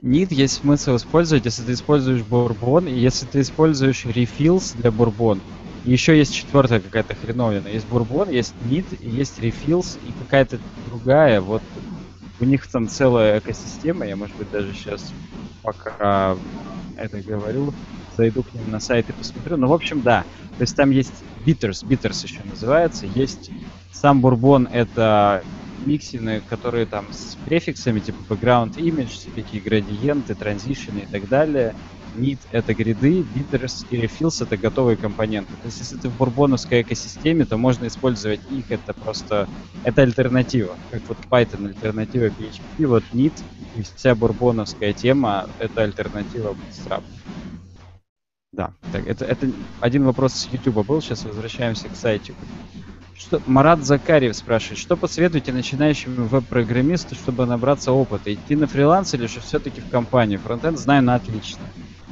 NIT есть смысл использовать, если ты используешь бурбон, и если ты используешь refills для бурбон. И еще есть четвертая какая-то хреновина. Есть бурбон, есть и есть refills, и какая-то другая. Вот у них там целая экосистема. Я, может быть, даже сейчас, пока это говорю, зайду к ним на сайт и посмотрю. Ну, в общем, да. То есть там есть bitters, bitters еще называется. Есть сам бурбон, это миксины, которые там с префиксами, типа background image, всякие градиенты, транзишены и так далее. Need — это гриды, bitters и refills — это готовые компоненты. То есть если ты в бурбоновской экосистеме, то можно использовать их, это просто... Это альтернатива. Как вот Python альтернатива PHP, вот Neat и вся бурбоновская тема — это альтернатива Bootstrap. Да, так, это, это один вопрос с YouTube был, сейчас возвращаемся к сайтику. Что, Марат Закарьев спрашивает, что посоветуете начинающему веб-программисту, чтобы набраться опыта? Идти на фриланс или же все-таки в компанию? Фронтенд знаю на отлично.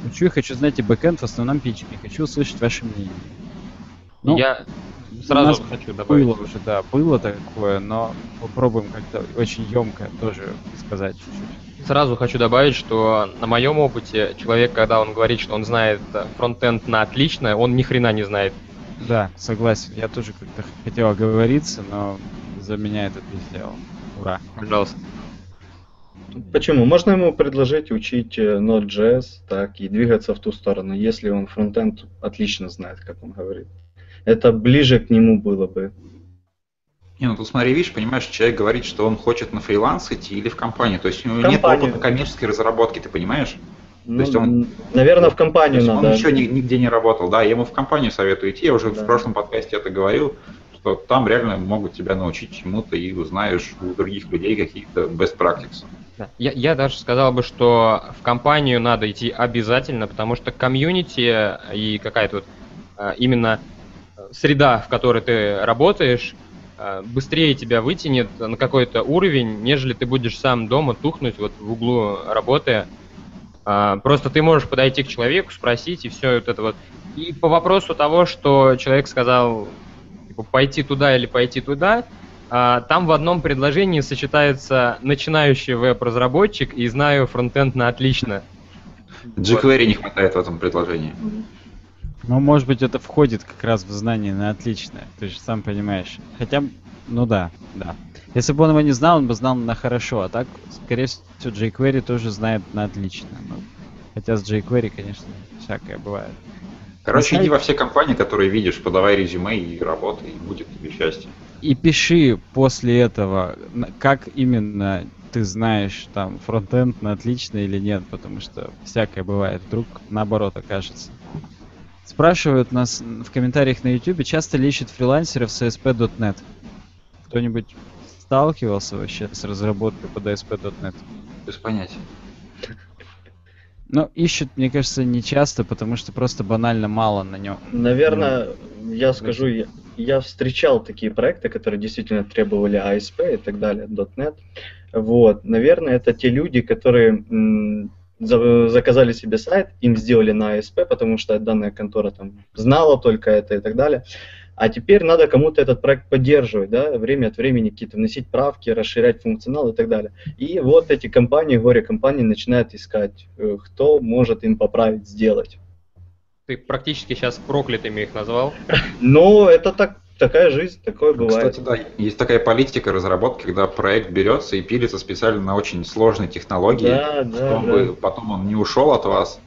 Учу и хочу знать и бэкенд, в основном PHP. Хочу услышать ваше мнение. Ну, я сразу хочу добавить. Было уже, да, было такое, но попробуем как-то очень емко тоже сказать чуть-чуть. Сразу хочу добавить, что на моем опыте человек, когда он говорит, что он знает фронтенд на отлично, он ни хрена не знает да, согласен. Я тоже как-то хотел оговориться, но за меня это ты сделал. Ура. Пожалуйста. Почему? Можно ему предложить учить э, Node.js, так, и двигаться в ту сторону, если он фронтенд отлично знает, как он говорит. Это ближе к нему было бы. Не, ну тут смотри, видишь, понимаешь, человек говорит, что он хочет на фриланс идти или в компанию. То есть у него нет опыта коммерческой разработки, ты понимаешь? Ну, То есть он, наверное, в компанию то есть надо. Он еще нигде не работал, да, я ему в компанию советую идти. Я уже да. в прошлом подкасте это говорил, что там реально могут тебя научить чему-то и узнаешь у других людей каких-то best practices. Да. Я, я даже сказал бы, что в компанию надо идти обязательно, потому что комьюнити и какая-то вот а, именно среда, в которой ты работаешь, быстрее тебя вытянет на какой-то уровень, нежели ты будешь сам дома тухнуть вот в углу работая. А, просто ты можешь подойти к человеку, спросить, и все вот это вот. И по вопросу того, что человек сказал, типа, пойти туда или пойти туда, а, там в одном предложении сочетается начинающий веб-разработчик и знаю фронтенд на отлично. jQuery вот. не хватает в этом предложении. Ну, может быть, это входит как раз в знание на отлично. Ты же сам понимаешь. Хотя, ну да, да. Если бы он его не знал, он бы знал на хорошо, а так, скорее всего, jQuery тоже знает на отлично. Но, хотя с jQuery, конечно, всякое бывает. Короче, иди во все компании, которые видишь, подавай резюме и работай, и будет тебе счастье. И пиши после этого, как именно ты знаешь, там, фронтенд на отлично или нет, потому что всякое бывает, вдруг наоборот окажется. Спрашивают нас в комментариях на YouTube, часто ли ищут фрилансеров с ASP.NET? Кто-нибудь сталкивался вообще с разработкой под ASP.NET? Без понятия. Ну, ищут, мне кажется, не часто, потому что просто банально мало на нем. Наверное, ну, я скажу, я, я встречал такие проекты, которые действительно требовали ASP и так далее, .NET. Вот, наверное, это те люди, которые м, заказали себе сайт, им сделали на ASP, потому что данная контора там знала только это и так далее. А теперь надо кому-то этот проект поддерживать, да, время от времени какие-то вносить правки, расширять функционал и так далее. И вот эти компании, горе-компании начинают искать, э, кто может им поправить, сделать. Ты практически сейчас проклятыми их назвал. (laughs) Ну, это так, такая жизнь, такое бывает. Кстати, да, есть такая политика разработки, когда проект берется и пилится специально на очень сложной технологии, да, да, чтобы да. потом он не ушел от вас.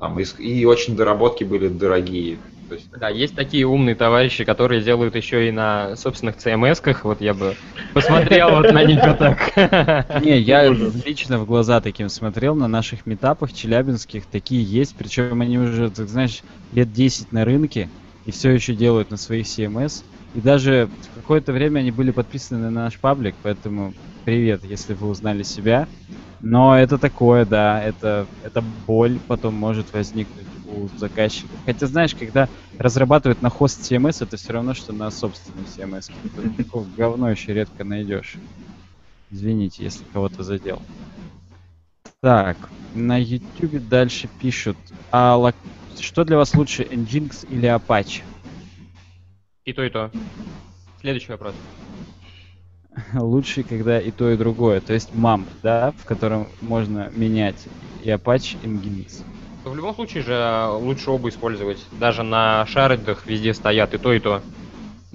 Там, и, и очень доработки были дорогие. Есть... Да, есть такие умные товарищи, которые делают еще и на собственных CMS-ках. Вот я бы посмотрел вот на них вот так. (laughs) Не, я лично в глаза таким смотрел на наших метапах челябинских. Такие есть, причем они уже, так знаешь, лет 10 на рынке и все еще делают на своих CMS. И даже какое-то время они были подписаны на наш паблик, поэтому привет, если вы узнали себя. Но это такое, да, это, это боль потом может возникнуть у заказчика. Хотя, знаешь, когда разрабатывают на хост CMS, это все равно, что на собственный CMS. Такое говно еще редко найдешь. Извините, если кого-то задел. Так, на YouTube дальше пишут. А что для вас лучше, Nginx или Apache? И то, и то. Следующий вопрос. (laughs) Лучше, когда и то, и другое. То есть MAMP, да, в котором можно менять и Apache, и Nginx в любом случае же э, лучше оба использовать. Даже на шардах везде стоят и то, и то.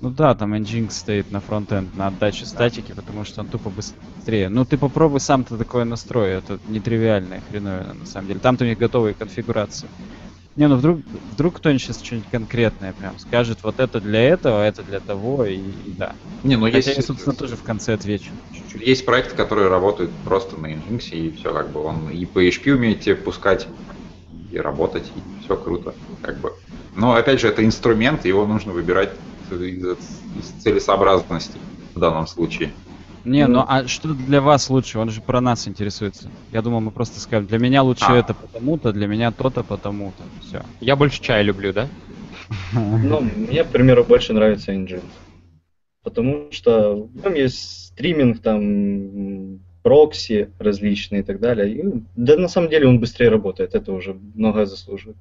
Ну да, там Nginx стоит на фронтенд, на отдаче статики, потому что он тупо быстрее. Ну ты попробуй сам-то такое настрой, это нетривиальная хреновина на самом деле. Там-то у них готовые конфигурации. Не, ну вдруг, вдруг кто-нибудь сейчас что-нибудь конкретное прям скажет, вот это для этого, это для того, и, и да. Не, ну Хотя есть... я, собственно, тоже в конце отвечу. Чуть-чуть. Есть проекты, которые работают просто на Nginx, и все как бы он и PHP умеете пускать, и работать, и все круто. Как бы. Но опять же, это инструмент, его нужно выбирать из, из целесообразности в данном случае. Не, ну а что для вас лучше? Он же про нас интересуется. Я думал, мы просто скажем, для меня лучше а. это потому-то, для меня то-то потому-то. Все. Я больше чай люблю, да? (laughs) Ну, мне, к примеру, больше нравится Engine. потому что в нем есть стриминг, там, прокси различные и так далее. И, да, на самом деле он быстрее работает, это уже многое заслуживает.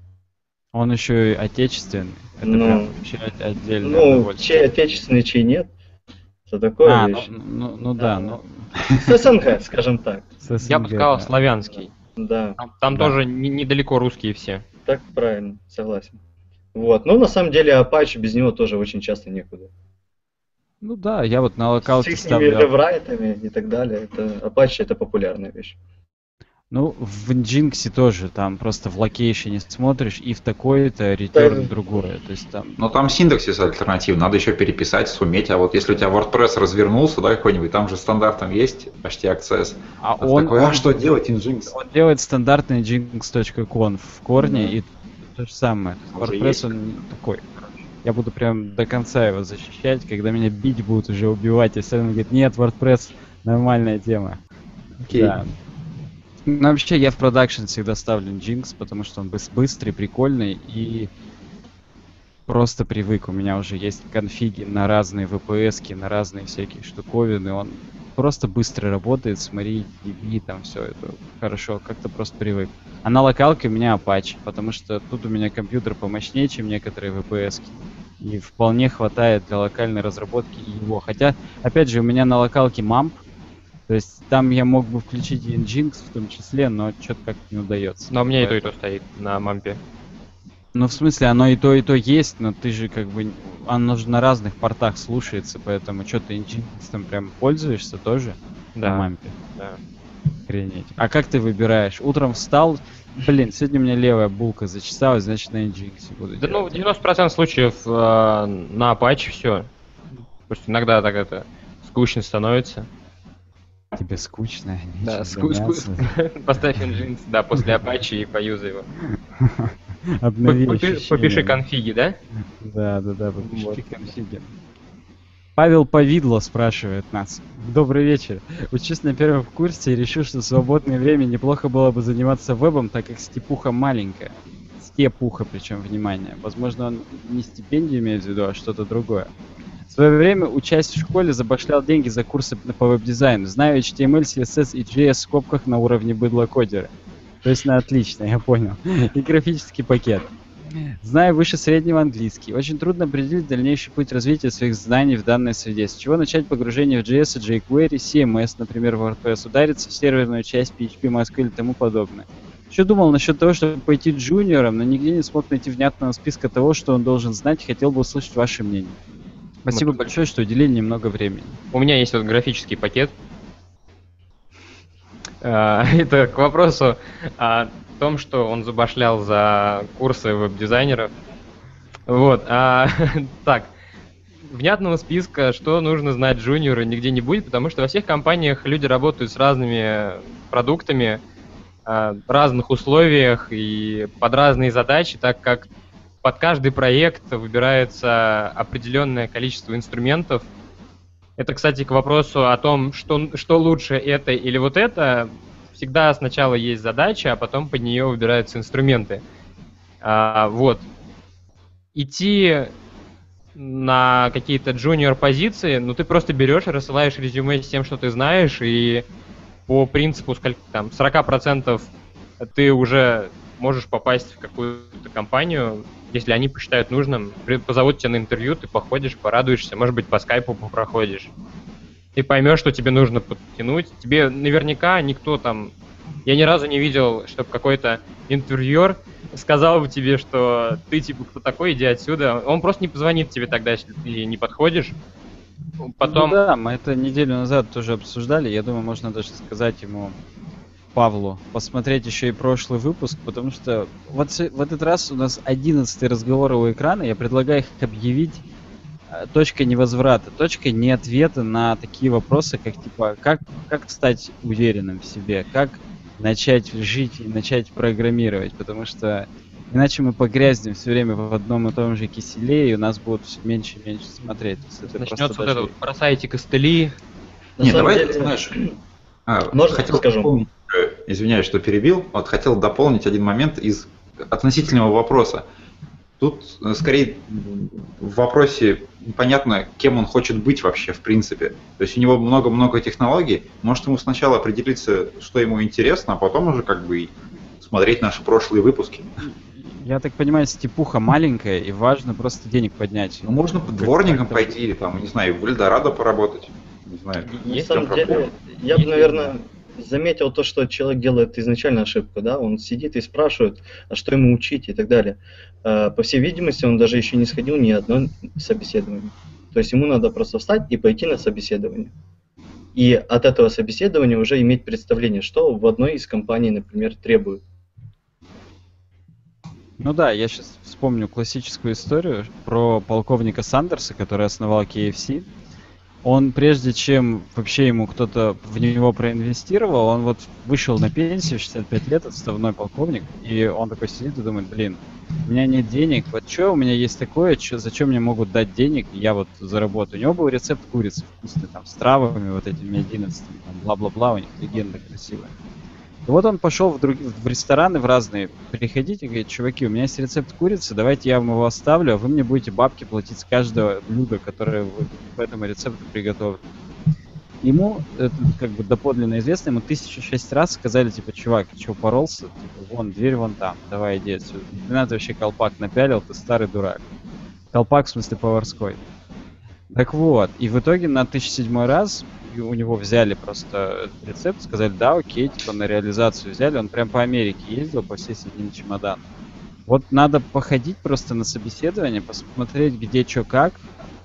Он еще и отечественный. Это Ну, прям вообще отдельно. Ну, чей отечественный, чей нет, это такое А, ну, вещь. ну, ну да, Да. ну. С СНГ, скажем так. с Я бы СНГ, сказал да. славянский. Да, Там, там Да. тоже не- недалеко русские все. так правильно, согласен. Вот, ну на самом деле Apache без него тоже очень часто некуда. Ну да, я вот на С локалке их ставлю. rewrite ами и так далее, это Apache это популярная вещь. Ну, в Nginx тоже, там просто в location е смотришь, и в такой-то return Да. другое. То есть там. Но там синтаксис альтернатив, надо еще переписать, суметь. А вот если у тебя WordPress развернулся, да, какой-нибудь, там же стандартом есть htaccess. А А он, такой, он- а что делать, Nginx? он делает стандартный Nginx.conf в корне, Да. и то же самое. WordPress он такой. Я буду прям до конца его защищать, когда меня бить будут уже убивать, и все равно говорит, нет, WordPress нормальная тема. Окей. Да. Ну, вообще, я в продакшн всегда ставлю Nginx, потому что он быс- быстрый, прикольный и просто привык. У меня уже есть конфиги на разные VPS, на разные всякие штуковины. Он просто быстро работает с MariaDB, там все это хорошо, как-то просто привык. А на локалке у меня Apache, потому что тут у меня компьютер помощнее, чем некоторые VPS. И вполне хватает для локальной разработки и его. Хотя, опять же, у меня на локалке MAMP, то есть там я мог бы включить и Nginx в том числе, но что-то как-то не удается. Но у меня и то, и то стоит на мампе. Ну, в смысле, оно и то, и то есть, но ты же как бы... Оно же на разных портах слушается, поэтому что ты там прям пользуешься тоже на Да, мампе? да. Охренеть. А как ты выбираешь? Утром встал, блин, сегодня у меня левая булка зачесалась, значит на Nginx буду Да ну, делать. 90% случаев э, на Apache все. Просто иногда так это скучно становится. Тебе скучно? Да, нечем ску- заняться. ску- (laughs) Поставь Nginx, да, после Apache и поюзай его. (laughs) Обнови. Попиши конфиги, да? Да, да, да, попиши конфиги. Павел Повидло спрашивает нас. Добрый вечер. Учусь на первом курсе и решил, что в свободное время неплохо было бы заниматься вебом, так как степуха маленькая. Степуха, причем, внимание. Возможно, он не стипендию имеет в виду, а что-то другое. В свое время, учась в школе, забашлял деньги за курсы по веб-дизайну. Знаю HTML, CSS и JS в скобках на уровне быдло-кодера. То есть на отлично, (laughs) я понял. И графический пакет. Знаю выше среднего английский. Очень трудно определить дальнейший путь развития своих знаний в данной среде. С чего начать погружение в JS, jQuery, CMS, например, WordPress, удариться в серверную часть PHP, MySQL и тому подобное. Еще думал насчет того, чтобы пойти джуниором, но нигде не смог найти внятного списка того, что он должен знать. Хотел бы услышать ваше мнение. Спасибо Вот. большое, что уделили немного времени. У меня есть вот графический пакет. (laughs) А, Это к вопросу о том, что он забашлял за курсы веб-дизайнеров. Вот, а, (laughs) так, внятного списка, что нужно знать джуниору, нигде не будет, потому что во всех компаниях люди работают с разными продуктами, а, в разных условиях и под разные задачи, так как под каждый проект выбирается определенное количество инструментов. Это, кстати, к вопросу о том, что, что лучше это или вот это. Всегда сначала есть задача, а потом под нее выбираются инструменты. А, вот. Идти на какие-то джуниор позиции, ну ты просто берешь и рассылаешь резюме с тем, что ты знаешь, и по принципу сколько там 40% ты уже можешь попасть в какую-то компанию, если они посчитают нужным, позовут тебя на интервью, ты походишь, порадуешься, может быть, по скайпу проходишь. Ты поймешь, что тебе нужно подтянуть. Тебе наверняка никто там... Я ни разу не видел, чтобы какой-то интервьюер сказал бы тебе, что ты типа кто такой, иди отсюда. Он просто не позвонит тебе тогда, если ты не подходишь. Потом... Ну да, мы это неделю назад тоже обсуждали. Я думаю, можно даже сказать ему, Павлу, посмотреть еще и прошлый выпуск, потому что вот в этот раз у нас 11 разговор у экрана. Я предлагаю их объявить э, точкой невозврата, точкой не ответа на такие вопросы, как типа, как, как стать уверенным в себе, как начать жить и начать программировать, потому что иначе мы погрязнем все время в одном и том же киселе, и у нас будут все меньше и меньше смотреть. Начнется вот даже- это вот, бросайте костыли. На Не, самом давай, деле- знаешь, а, Можно хотел скажу? дополнить, э, извиняюсь, что перебил, вот хотел дополнить один момент из относительного вопроса. Тут э, скорее в вопросе непонятно, кем он хочет быть вообще в принципе. То есть у него много-много технологий. Может ему сначала определиться, что ему интересно, а потом уже как бы смотреть наши прошлые выпуски. Я так понимаю, степуха маленькая, и важно просто денег поднять. Ну, можно под дворником пойти, там, не знаю, в Эльдорадо поработать. Не знаю, На самом деле, я бы, наверное, заметил то, что человек делает изначально ошибку, да, он сидит и спрашивает, а что ему учить и так далее. А, по всей видимости, он даже еще не сходил ни одно собеседование. То есть ему надо просто встать и пойти на собеседование. И от этого собеседования уже иметь представление, что в одной из компаний, например, требуют. Ну да, я сейчас вспомню классическую историю про полковника Сандерса, который основал KFC. Он, прежде чем вообще ему кто-то в него проинвестировал, он вот вышел на пенсию, 65 лет, отставной полковник, и он такой сидит и думает, блин, у меня нет денег, вот что у меня есть такое, что, зачем мне могут дать денег, я вот заработаю. У него был рецепт курицы вкусный, там, с травами вот этими 11, там, бла-бла-бла, у них легенда красивая. Вот он пошел в, друг... в рестораны в разные. Приходите, говорит, чуваки, у меня есть рецепт курицы, давайте я вам его оставлю, а вы мне будете бабки платить с каждого блюда, которое вы по этому рецепту приготовили. Ему, это как бы доподлинно известно, ему тысячу шесть раз сказали, типа, чувак, что поролся? Типа, вон, дверь вон там, давай иди отсюда. Ты надо вообще колпак напялил, ты старый дурак. Колпак, в смысле, поварской. Так вот, и в итоге на 1007 раз у него взяли просто рецепт, сказали, да, окей, типа на реализацию взяли, он прям по Америке ездил, по всей с одним чемоданом. Вот надо походить просто на собеседование, посмотреть, где что как,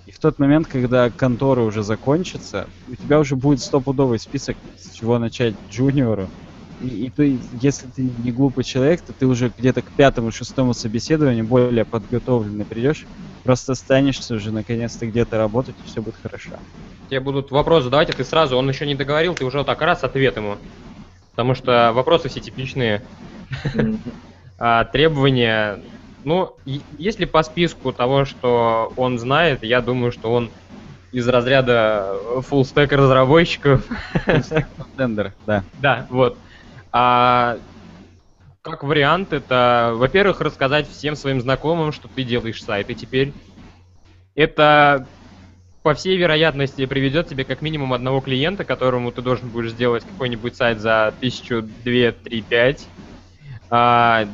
и в тот момент, когда конторы уже закончатся, у тебя уже будет стопудовый список, с чего начать джуниору. И, и ты, если ты не глупый человек, то ты уже где-то к пятому-шестому собеседованию более подготовленный придешь, просто останешься уже наконец-то где-то работать, и все будет хорошо. Тебе будут вопросы задавать, а ты сразу, он еще не договорил, ты уже вот так раз ответ ему. Потому что вопросы все типичные. (laughs) А, требования, ну, если по списку того, что он знает, я думаю, что он из разряда full stack разработчиков. Тендер, да. (laughs) Да, вот. А как вариант, это, во-первых, рассказать всем своим знакомым, что ты делаешь сайты теперь. Это по всей вероятности приведет тебе как минимум одного клиента, которому ты должен будешь сделать какой-нибудь сайт за тысячу, две, три, пять. А,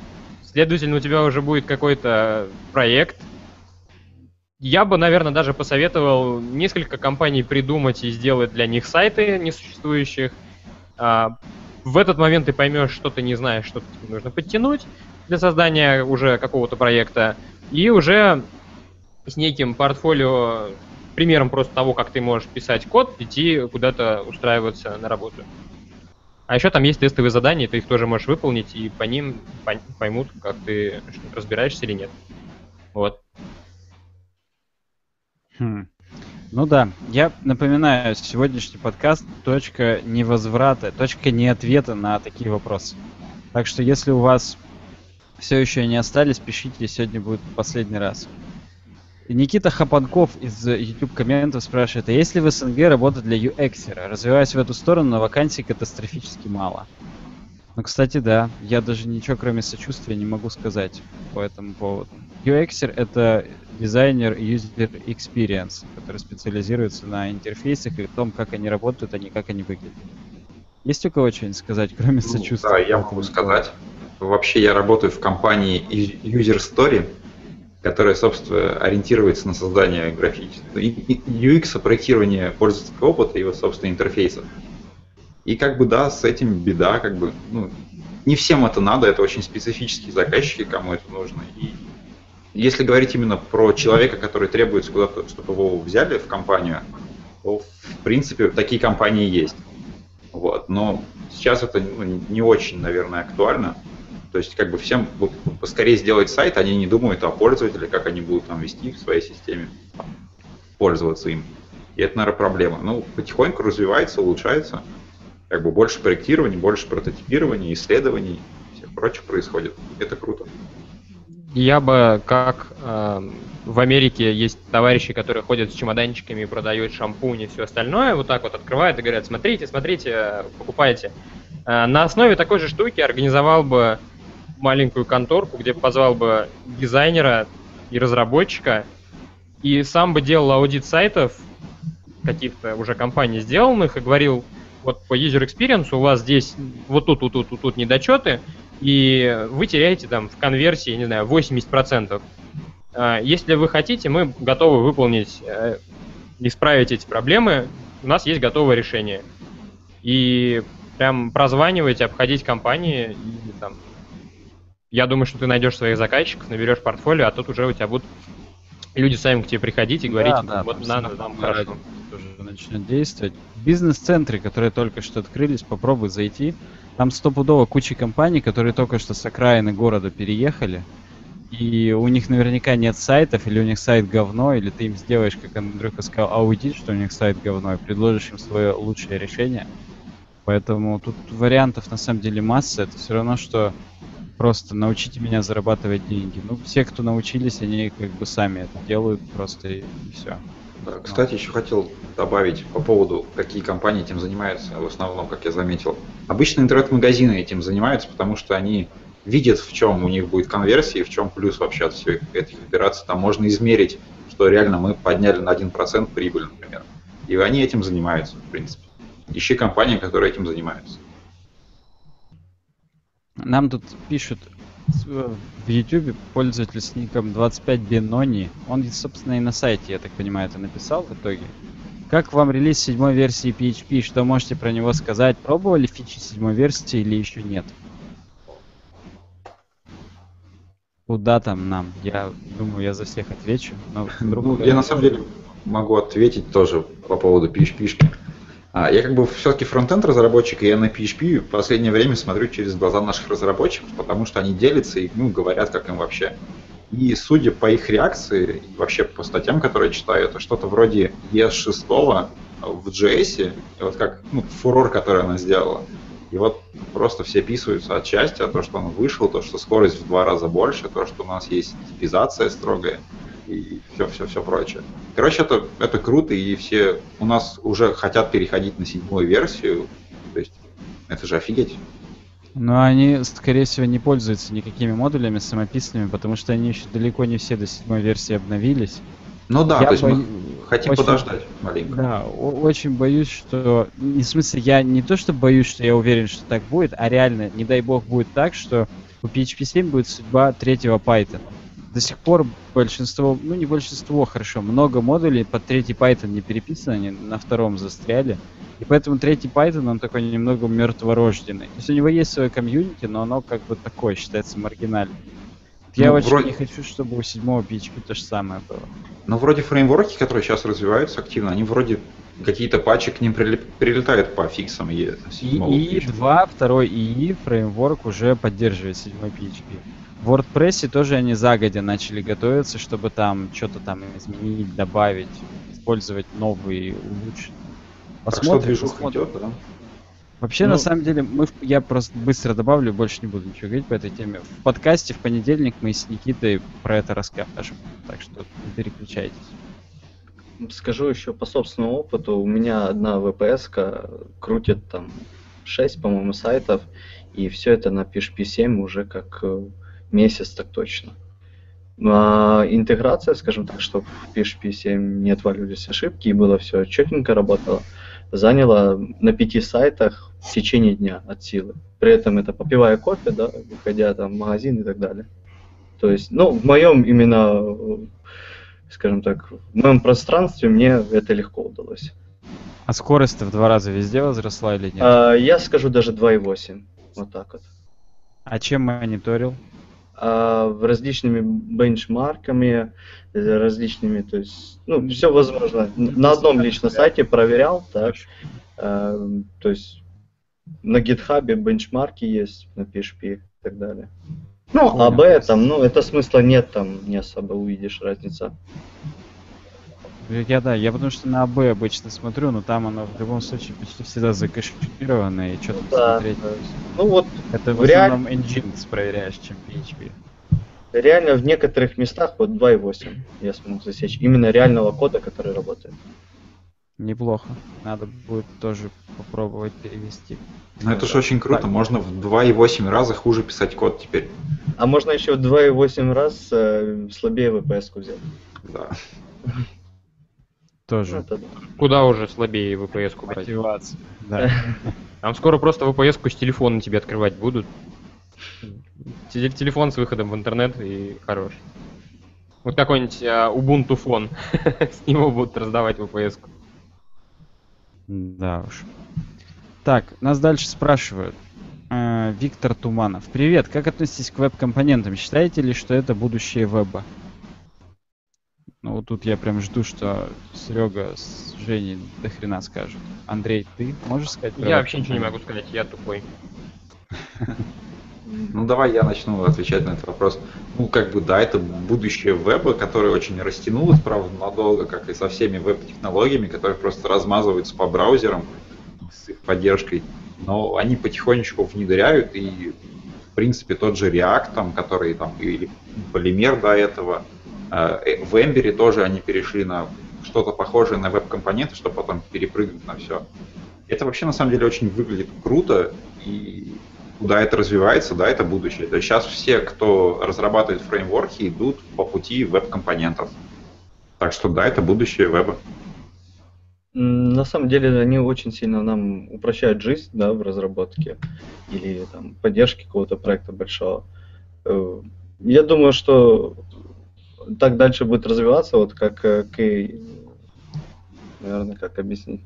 следовательно, у тебя уже будет какой-то проект. Я бы, наверное, даже посоветовал несколько компаний придумать и сделать для них сайты несуществующих. В этот момент ты поймешь, что ты не знаешь, что тебе нужно подтянуть для создания уже какого-то проекта. И уже с неким портфолио примером просто того, как ты можешь писать код, идти куда-то устраиваться на работу. А еще там есть тестовые задания, ты их тоже можешь выполнить, и по ним поймут, как ты разбираешься или нет. Вот. Хм. Ну да, я напоминаю, сегодняшний подкаст точка невозврата, точка не ответа на такие вопросы. Так что если у вас все еще не остались, пишите, сегодня будет последний раз. Никита Хапанков из YouTube комментов спрашивает, а есть ли в СНГ работа для UX? Развиваясь в эту сторону, на вакансий катастрофически мало. Ну, кстати, да, я даже ничего кроме сочувствия не могу сказать по этому поводу. UX это дизайнер User Experience, который специализируется на интерфейсах и том, как они работают, а не как они выглядят. Есть у кого что-нибудь сказать, (laughs) кроме ну, сочувствия? Да, я могу сказать. Вообще я работаю в компании User Story, которая, собственно, ориентируется на создание графического UX, проектирование пользовательского опыта и его, собственно, интерфейсов. И как бы да, с этим беда, как бы, ну, не всем это надо, это очень специфические заказчики, кому это нужно. И если говорить именно про человека, который требуется куда-то, чтобы его взяли в компанию, то, в принципе, такие компании есть. Вот. Но сейчас это ну, не очень, наверное, актуально. То есть как бы всем поскорее сделать сайт, они не думают о пользователе, как они будут там вести в своей системе, пользоваться им. И это, наверное, проблема. Ну, потихоньку развивается, улучшается. Как бы больше проектирования, больше прототипирования, исследований, все прочее происходит. Это круто. Я бы, как э, в Америке есть товарищи, которые ходят с чемоданчиками и продают шампунь и все остальное, вот так вот открывают и говорят, смотрите, смотрите, покупайте. Э, на основе такой же штуки организовал бы маленькую конторку, где позвал бы дизайнера, и разработчика, и сам бы делал аудит сайтов каких-то уже компаний сделанных и говорил, вот по user experience у вас здесь вот тут, вот тут, вот тут недочеты, и вы теряете там в конверсии, не знаю, 80%. А, если вы хотите, мы готовы выполнить, э, исправить эти проблемы, у нас есть готовое решение. И прям прозванивать, обходить компании, и, там, я думаю, что ты найдешь своих заказчиков, наберешь портфолио, а тут уже у тебя будут люди сами к тебе приходить и говорить, Да, да, вот надо, равно хорошо. тоже начнет действовать. Бизнес-центры, которые только что открылись, попробуй зайти. Там стопудово куча компаний, которые только что с окраины города переехали. И у них наверняка нет сайтов, или у них сайт говно, или ты им сделаешь, как Андрюха сказал, аудит, что у них сайт говно, и предложишь им свое лучшее решение. Поэтому тут вариантов на самом деле масса. Это все равно, что просто научите меня зарабатывать деньги. Ну, все, кто научились, они как бы сами это делают просто и, все. Да, кстати, еще хотел добавить по поводу, какие компании этим занимаются, в основном, как я заметил. Обычно интернет-магазины этим занимаются, потому что они видят, в чем у них будет конверсия и в чем плюс вообще от всех этих операций. Там можно измерить, что реально мы подняли на 1% прибыль, например. И они этим занимаются, в принципе. Ищи компании, которые этим занимаются. Нам тут пишут э, в YouTube пользователь с ником 25 Benoni. Он, собственно, и на сайте, я так понимаю, это написал в итоге. Как вам релиз седьмой версии PHP? Что можете про него сказать? Пробовали фичи седьмой версии или еще нет? Куда там нам? Я думаю, я за всех отвечу. Но Ну, я на самом деле могу ответить тоже по поводу PHP. -шки. А, я как бы все-таки фронтенд разработчик, и я на PHP в последнее время смотрю через глаза наших разработчиков, потому что они делятся и ну, говорят, как им вообще. И судя по их реакции, и вообще по статьям, которые читаю, это что-то вроде ES6 в JS, вот как ну, фурор, который она сделала. И вот просто все описываются от счастья, то, что он вышел, то, что скорость в два раза больше, то, что у нас есть типизация строгая и все-все-все прочее. Короче, это, это круто, и все у нас уже хотят переходить на седьмую версию. То есть это же офигеть. Но они, скорее всего, не пользуются никакими модулями самописными, потому что они еще далеко не все до седьмой версии обновились. Ну да, Я то есть бою- мы хотим очень- подождать маленько. Да, очень боюсь, что... Не в смысле, я не то, что боюсь, что я уверен, что так будет, а реально, не дай бог, будет так, что у PHP 7 будет судьба третьего Python. До сих пор большинство, ну не большинство, хорошо, много модулей под третий Python не переписано, они на втором застряли. И поэтому третий Python, он такой немного мертворожденный. То есть у него есть свое комьюнити, но оно как бы такое, считается маргинальным. Я Ну, очень вроде- не хочу, чтобы у седьмого PHP то же самое было. Но вроде фреймворки, которые сейчас развиваются активно, они вроде какие-то патчи к ним прилеп- прилетают по фиксам и И PHP. 2, второй ИИ фреймворк уже поддерживает седьмой PHP. В WordPress тоже они загодя начали готовиться, чтобы там что-то там изменить, добавить, использовать новые, улучшить. Так что Посмотрим, посмотрим. идет, да? Вообще, Ну- на самом деле, мы, я просто быстро добавлю, больше не буду ничего говорить по этой теме. В подкасте в понедельник мы с Никитой про это расскажем, так что не переключайтесь. Скажу еще по собственному опыту, у меня одна VPS крутит там 6, по-моему, сайтов, и все это на PHP 7 уже как э, месяц так точно. А интеграция, скажем так, чтобы в PHP 7 не отваливались ошибки и было все четенько работало, заняла на пяти сайтах в течение дня от силы. При этом это попивая кофе, да, выходя там в магазин и так далее. То есть, ну, в моем именно, скажем так, в моем пространстве мне это легко удалось. А скорость-то в два раза везде возросла или нет? А, я скажу даже 2,8. Вот так вот. А чем мониторил? А, различными бенчмарками, э, различными, то есть, ну, все возможно. На одном лично сайте проверял, так, а, то есть на гитхабе бенчмарки есть на PHP и так далее. Ну, Понял. АБ там, ну, это смысла нет, там не особо увидишь разница. Я да, я потому что на АБ обычно смотрю, но там оно в любом случае почти всегда закэшировано, и что там Да, смотреть. да. Ну вот Это в В реаль- основном Nginx проверяешь, чем PHP. реально в некоторых местах вот 2,8 я смог засечь. Именно реального кода, который работает. Неплохо. Надо будет тоже попробовать перевести. Ну это же очень круто, Так. можно в 2,8 раза хуже писать код теперь. А можно еще в 2,8 раз э, слабее VPS-ку взять. Да. (laughs) Ну, Тоже. это да. Куда уже слабее брать? Мотивация. Да. (laughs) Там скоро просто VPS-ку с телефона тебе открывать будут. Те- Телефон с выходом в интернет и хорош. Вот какой-нибудь а, Ubuntu фон. (laughs) С него будут раздавать VPS-ку. Да уж. Так, нас дальше спрашивают. Э, Виктор Туманов. Привет, как относитесь к веб-компонентам? Считаете ли, что это будущее веба? Ну вот тут я прям жду, что Серега с Женей до хрена скажут. Андрей, ты можешь сказать? про Я вообще ничего не могу сказать, я тупой. Ну давай я начну отвечать на этот вопрос. Ну как бы да, это будущее веба, которое очень растянулось, правда, надолго, как и со всеми веб-технологиями, которые просто размазываются по браузерам с их поддержкой. Но они потихонечку внедряют и в принципе тот же React, там, который там или Polymer до этого, в Ember тоже они перешли на что-то похожее на веб-компоненты, чтобы потом перепрыгнуть на все. Это вообще на самом деле очень выглядит круто, и куда это развивается, да, это будущее. То есть сейчас все, кто разрабатывает фреймворки, идут по пути веб-компонентов. Так что да, это будущее веба. На самом деле они очень сильно нам упрощают жизнь, да, в разработке или там поддержке какого-то проекта большого. Э, Я думаю, что так дальше будет развиваться, вот как э, к, наверное, как объяснить.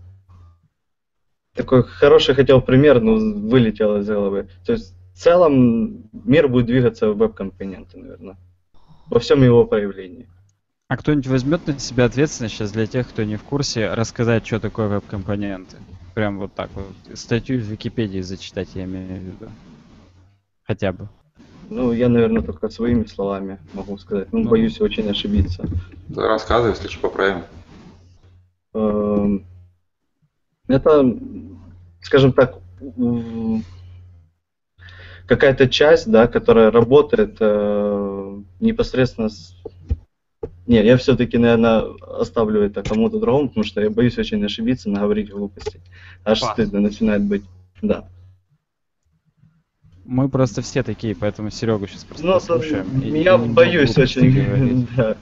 Такой хороший хотел пример, но вылетел из головы. То есть в целом мир будет двигаться в веб-компоненты, наверное, во всем его проявлении. А кто-нибудь возьмет на себя ответственность сейчас для тех, кто не в курсе, рассказать, что такое веб-компоненты? Прям вот так вот. Статью в Википедии зачитать, я имею в виду. Хотя бы. Ну, я, наверное, только своими словами могу сказать. Ну, Ну. боюсь очень ошибиться. Да, Рассказывай, если что, поправим. Эм, Это, скажем так, какая-то часть, да, которая работает э, непосредственно с... Не, я все-таки, наверное, оставлю это кому-то другому, потому что я боюсь очень ошибиться, наговорить глупостей. Аж Пас. стыдно начинает быть. Да. Мы просто все такие, поэтому Серегу сейчас просто Ну, послушаем. и- я и боюсь очень. (laughs) Да.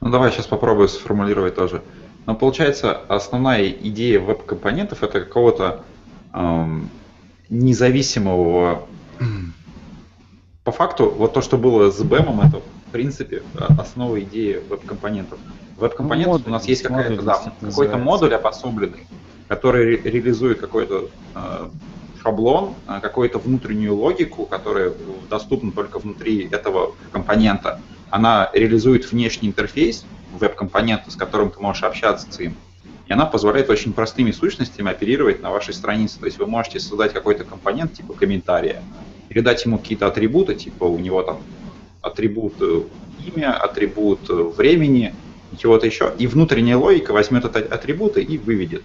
Ну давай сейчас попробую сформулировать тоже. Но получается, основная идея веб-компонентов это какого-то эм, независимого... По факту, вот то, что было с BEM, это в принципе основа идеи веб-компонентов. Веб-компонент у нас есть какая-то, да, какой-то модуль обособленный, который ре- реализует какой-то э, шаблон, э, какую-то внутреннюю логику, которая доступна только внутри этого компонента. Она реализует внешний интерфейс веб-компонента, с которым ты можешь общаться с им. И она позволяет очень простыми сущностями оперировать на вашей странице. То есть вы можете создать какой-то компонент типа комментария, передать ему какие-то атрибуты, типа у него там атрибут э, имя, атрибут э, времени, чего-то еще, и внутренняя логика возьмет эти атрибуты и выведет.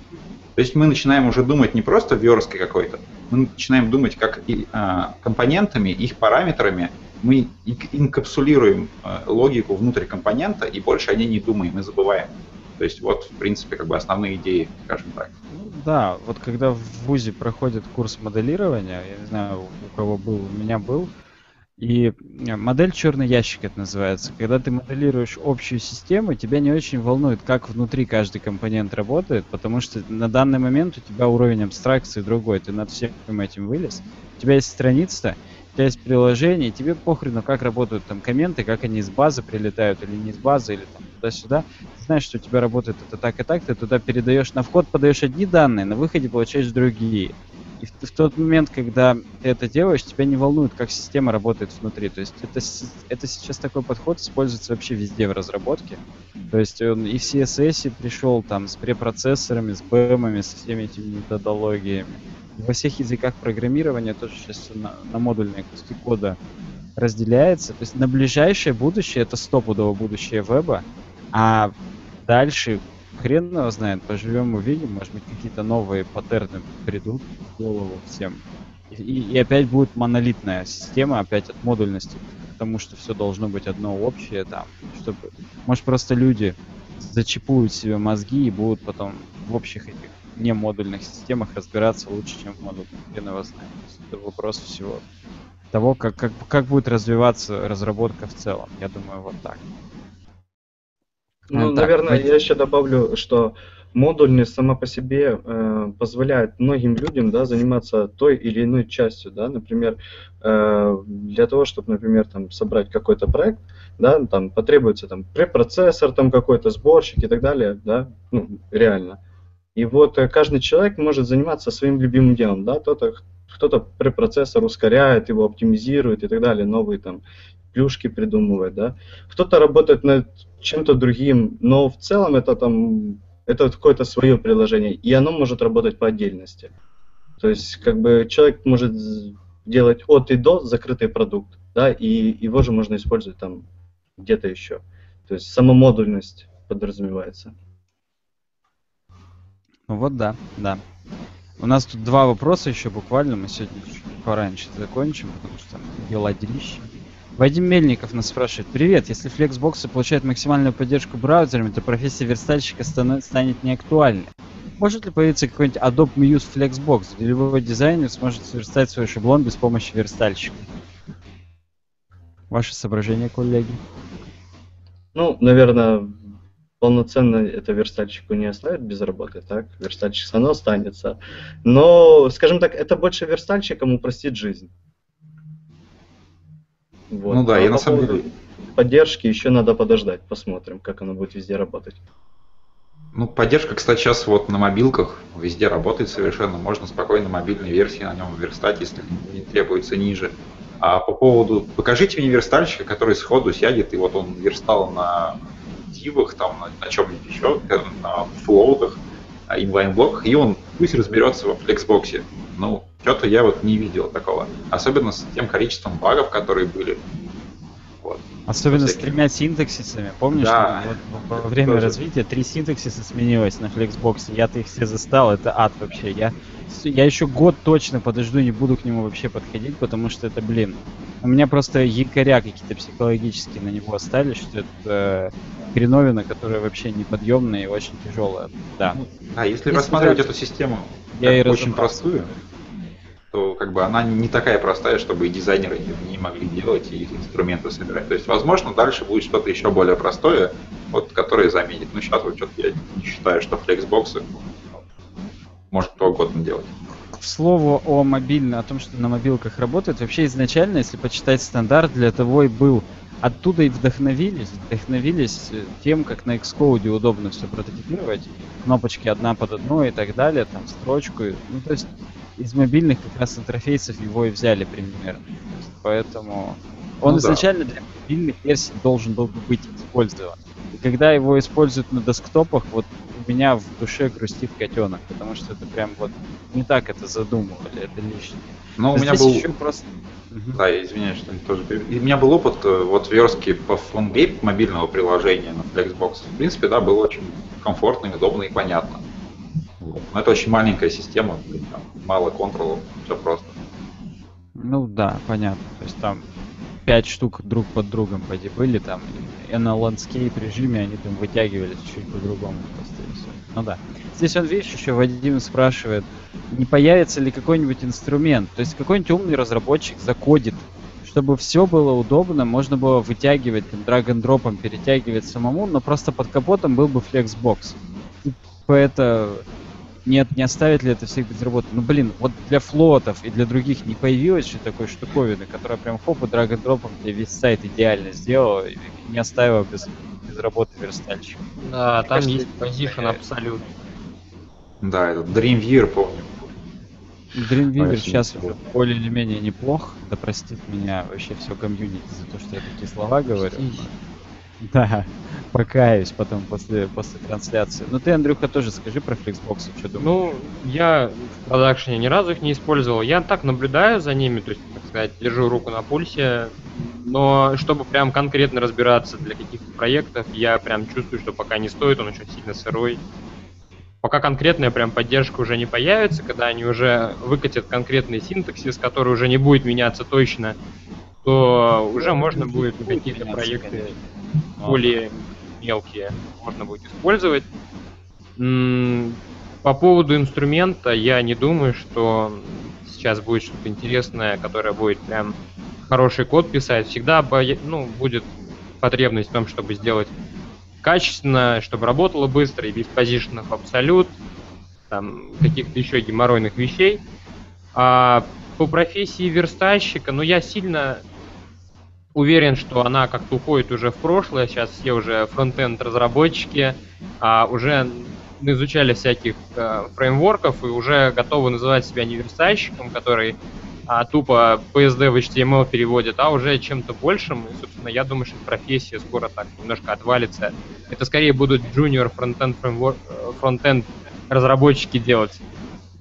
То есть мы начинаем уже думать не просто версткой какой-то, мы начинаем думать как и а, компонентами, их параметрами, мы инк- инкапсулируем а, логику внутрь компонента, и больше о ней не думаем и забываем. То есть вот, в принципе, как бы основные идеи, скажем так. Ну, Да, вот когда в ВУЗе проходит курс моделирования, я не знаю, у кого был, у меня был, и э, модель черный ящик это называется. Когда ты моделируешь общую систему, тебя не очень волнует, как внутри каждый компонент работает, потому что на данный момент у тебя уровень абстракции другой, ты над всем этим вылез. У тебя есть страница, у тебя есть приложение, и тебе похрену, как работают там комменты, как они из базы прилетают или не из базы, или там туда-сюда. Ты знаешь, что у тебя работает это так и так, ты туда передаешь, на вход подаешь одни данные, на выходе получаешь другие. И в, в тот момент, когда ты это делаешь, тебя не волнует, как система работает внутри. То есть это, это сейчас такой подход используется вообще везде в разработке. То есть он и в CSS пришел там с препроцессорами, с бэмами, со всеми этими методологиями. Во всех языках программирования тоже сейчас на, на модульные куски кода разделяется. То есть на ближайшее будущее это стопудово будущее веба, а дальше хрен его знает, поживем увидим, может быть какие-то новые паттерны придут в голову всем. И, и опять будет монолитная система, опять от модульности, потому что все должно быть одно общее там, чтобы, может просто люди зачипуют себе мозги и будут потом в общих этих не модульных системах разбираться лучше, чем в модульных. Хрен его знает. Это вопрос всего того, как, как, как будет развиваться разработка в целом. Я думаю, вот так. Ну, А, так, наверное, пойдем. я еще добавлю, что модульность сама по себе э, позволяет многим людям да, заниматься той или иной частью. Да? Например, э, для того, чтобы, например, там, собрать какой-то проект, да, там потребуется там, препроцессор там, какой-то, сборщик и так далее, да? ну, реально. И вот э, каждый человек может заниматься своим любимым делом. Да? Кто-то, кто-то препроцессор ускоряет, его оптимизирует и так далее, новые там плюшки придумывает. Да? Кто-то работает над чем-то другим, но в целом это там это какое-то свое приложение, и оно может работать по отдельности. То есть, как бы человек может делать от и до закрытый продукт, да, и его же можно использовать там где-то еще. То есть самомодульность подразумевается. Ну вот да, да. У нас тут два вопроса еще буквально. Мы сегодня чуть пораньше закончим, потому что дела делища. Вадим Мельников нас спрашивает. Привет, если флексбоксы получают максимальную поддержку браузерами, то профессия верстальщика станет неактуальной. Может ли появиться какой-нибудь Adobe Muse Flexbox, где любой дизайнер сможет сверстать свой шаблон без помощи верстальщика? Ваши соображения, коллеги? Ну, наверное, полноценно это верстальщику не оставит без работы, так? Верстальщик все равно останется. Но, скажем так, это больше верстальщикам упростит жизнь. Вот. Ну да, А я по на самом деле... Поддержки еще надо подождать, посмотрим, как оно будет везде работать. Ну, поддержка, кстати, сейчас вот на мобилках везде работает совершенно. Можно спокойно мобильные версии на нем верстать, если не требуется ниже. А по поводу... Покажите мне верстальщика, который сходу сядет, и вот он верстал на дивах, там, на, на чем-нибудь еще, э, на флоутах, а, инлайн-блоках, и он пусть разберется во флексбоксе. Ну, что-то я вот не видел такого. Особенно с тем количеством багов, которые были. Вот. Особенно с тремя синтаксисами. Помнишь, Да. вот во время Тоже. развития три синтаксиса сменилось на Flexbox. Я-то их все застал, это ад вообще. Я, я еще год точно подожду, не буду к нему вообще подходить, потому что это, блин, у меня просто якоря какие-то психологические на него остались, что это э, хреновина, которая вообще неподъемная и очень тяжелая. Да. А если Если рассматривать эту систему Я как очень простую, то как бы она не такая простая, чтобы и дизайнеры не могли делать и инструменты собирать. То есть, возможно, дальше будет что-то еще более простое, вот, которое заменит. Ну, сейчас вот что-то я не считаю, что флексбоксы может кто угодно делать. К слову о мобильном, о том, что на мобилках работает, вообще изначально, если почитать стандарт, для того и был. Оттуда и вдохновились, вдохновились э, тем, как на Xcode удобно все прототипировать, кнопочки одна под одной и так далее, там строчку. Ну, то есть из мобильных как раз интерфейсов его и взяли примерно. Поэтому он Ну да. изначально для мобильных версий должен был бы быть использован. И когда его используют на десктопах, вот у меня в душе грустит котенок, потому что это прям вот не так это задумывали, это лишнее. Но у меня был... еще просто... Да, извиняюсь, что тоже... И У меня был опыт э, вот верстки по PhoneGap мобильного приложения на Flexbox. В принципе, да, было очень комфортно, удобно и понятно. Вот. Но это очень маленькая система, там мало контролов, все просто. Ну да, понятно. То есть там пять штук друг под другом поди были там, и на landscape режиме они там вытягивались чуть по-другому. Ну да. Здесь он, видишь, еще Вадим спрашивает, не появится ли какой-нибудь инструмент, то есть какой-нибудь умный разработчик закодит, чтобы все было удобно, можно было вытягивать, там, драг-н-дропом перетягивать самому, но просто под капотом был бы флексбокс. Типа это нет, не оставит ли это всех без работы? Ну блин, вот для флотов и для других не появилось же такой штуковины, которая прям хоп и драг дропом тебе весь сайт идеально сделала и не оставила без, без работы верстальщика. Да, Мне там кажется, есть позишн э, абсолютно. Да, этот Dreamweaver, помню. Dreamweaver сейчас уже более или менее неплох, да простит меня вообще все комьюнити за то, что я такие слова говорю. (laughs) Да, покаюсь потом после, после трансляции. Ну ты, Андрюха, тоже скажи про Flexbox, что думаешь? Ну, я в продакшене ни разу их не использовал. Я так наблюдаю за ними, то есть, так сказать, держу руку на пульсе. Но чтобы прям конкретно разбираться для каких-то проектов, я прям чувствую, что пока не стоит, он очень сильно сырой. Пока конкретная прям поддержка уже не появится, когда они уже выкатят конкретный синтаксис, который уже не будет меняться точно, то уже можно будет какие-то проекты конечно. Ну, более мелкие можно будет использовать. По поводу инструмента я не думаю, что сейчас будет что-то интересное, которое будет прям хороший код писать. Всегда ну, будет потребность в том, чтобы сделать качественно, чтобы работало быстро и без позиционных абсолют, там каких-то еще геморройных вещей. А по профессии верстальщика, ну я сильно уверен, что она как-то уходит уже в прошлое. Сейчас все уже фронтенд разработчики а, уже изучали всяких э, фреймворков и уже готовы называть себя не который а, тупо PSD в HTML переводит, а уже чем-то большим. И, собственно, я думаю, что профессия скоро так немножко отвалится. Это скорее будут junior фронтенд фреймворк, фронтенд разработчики делать.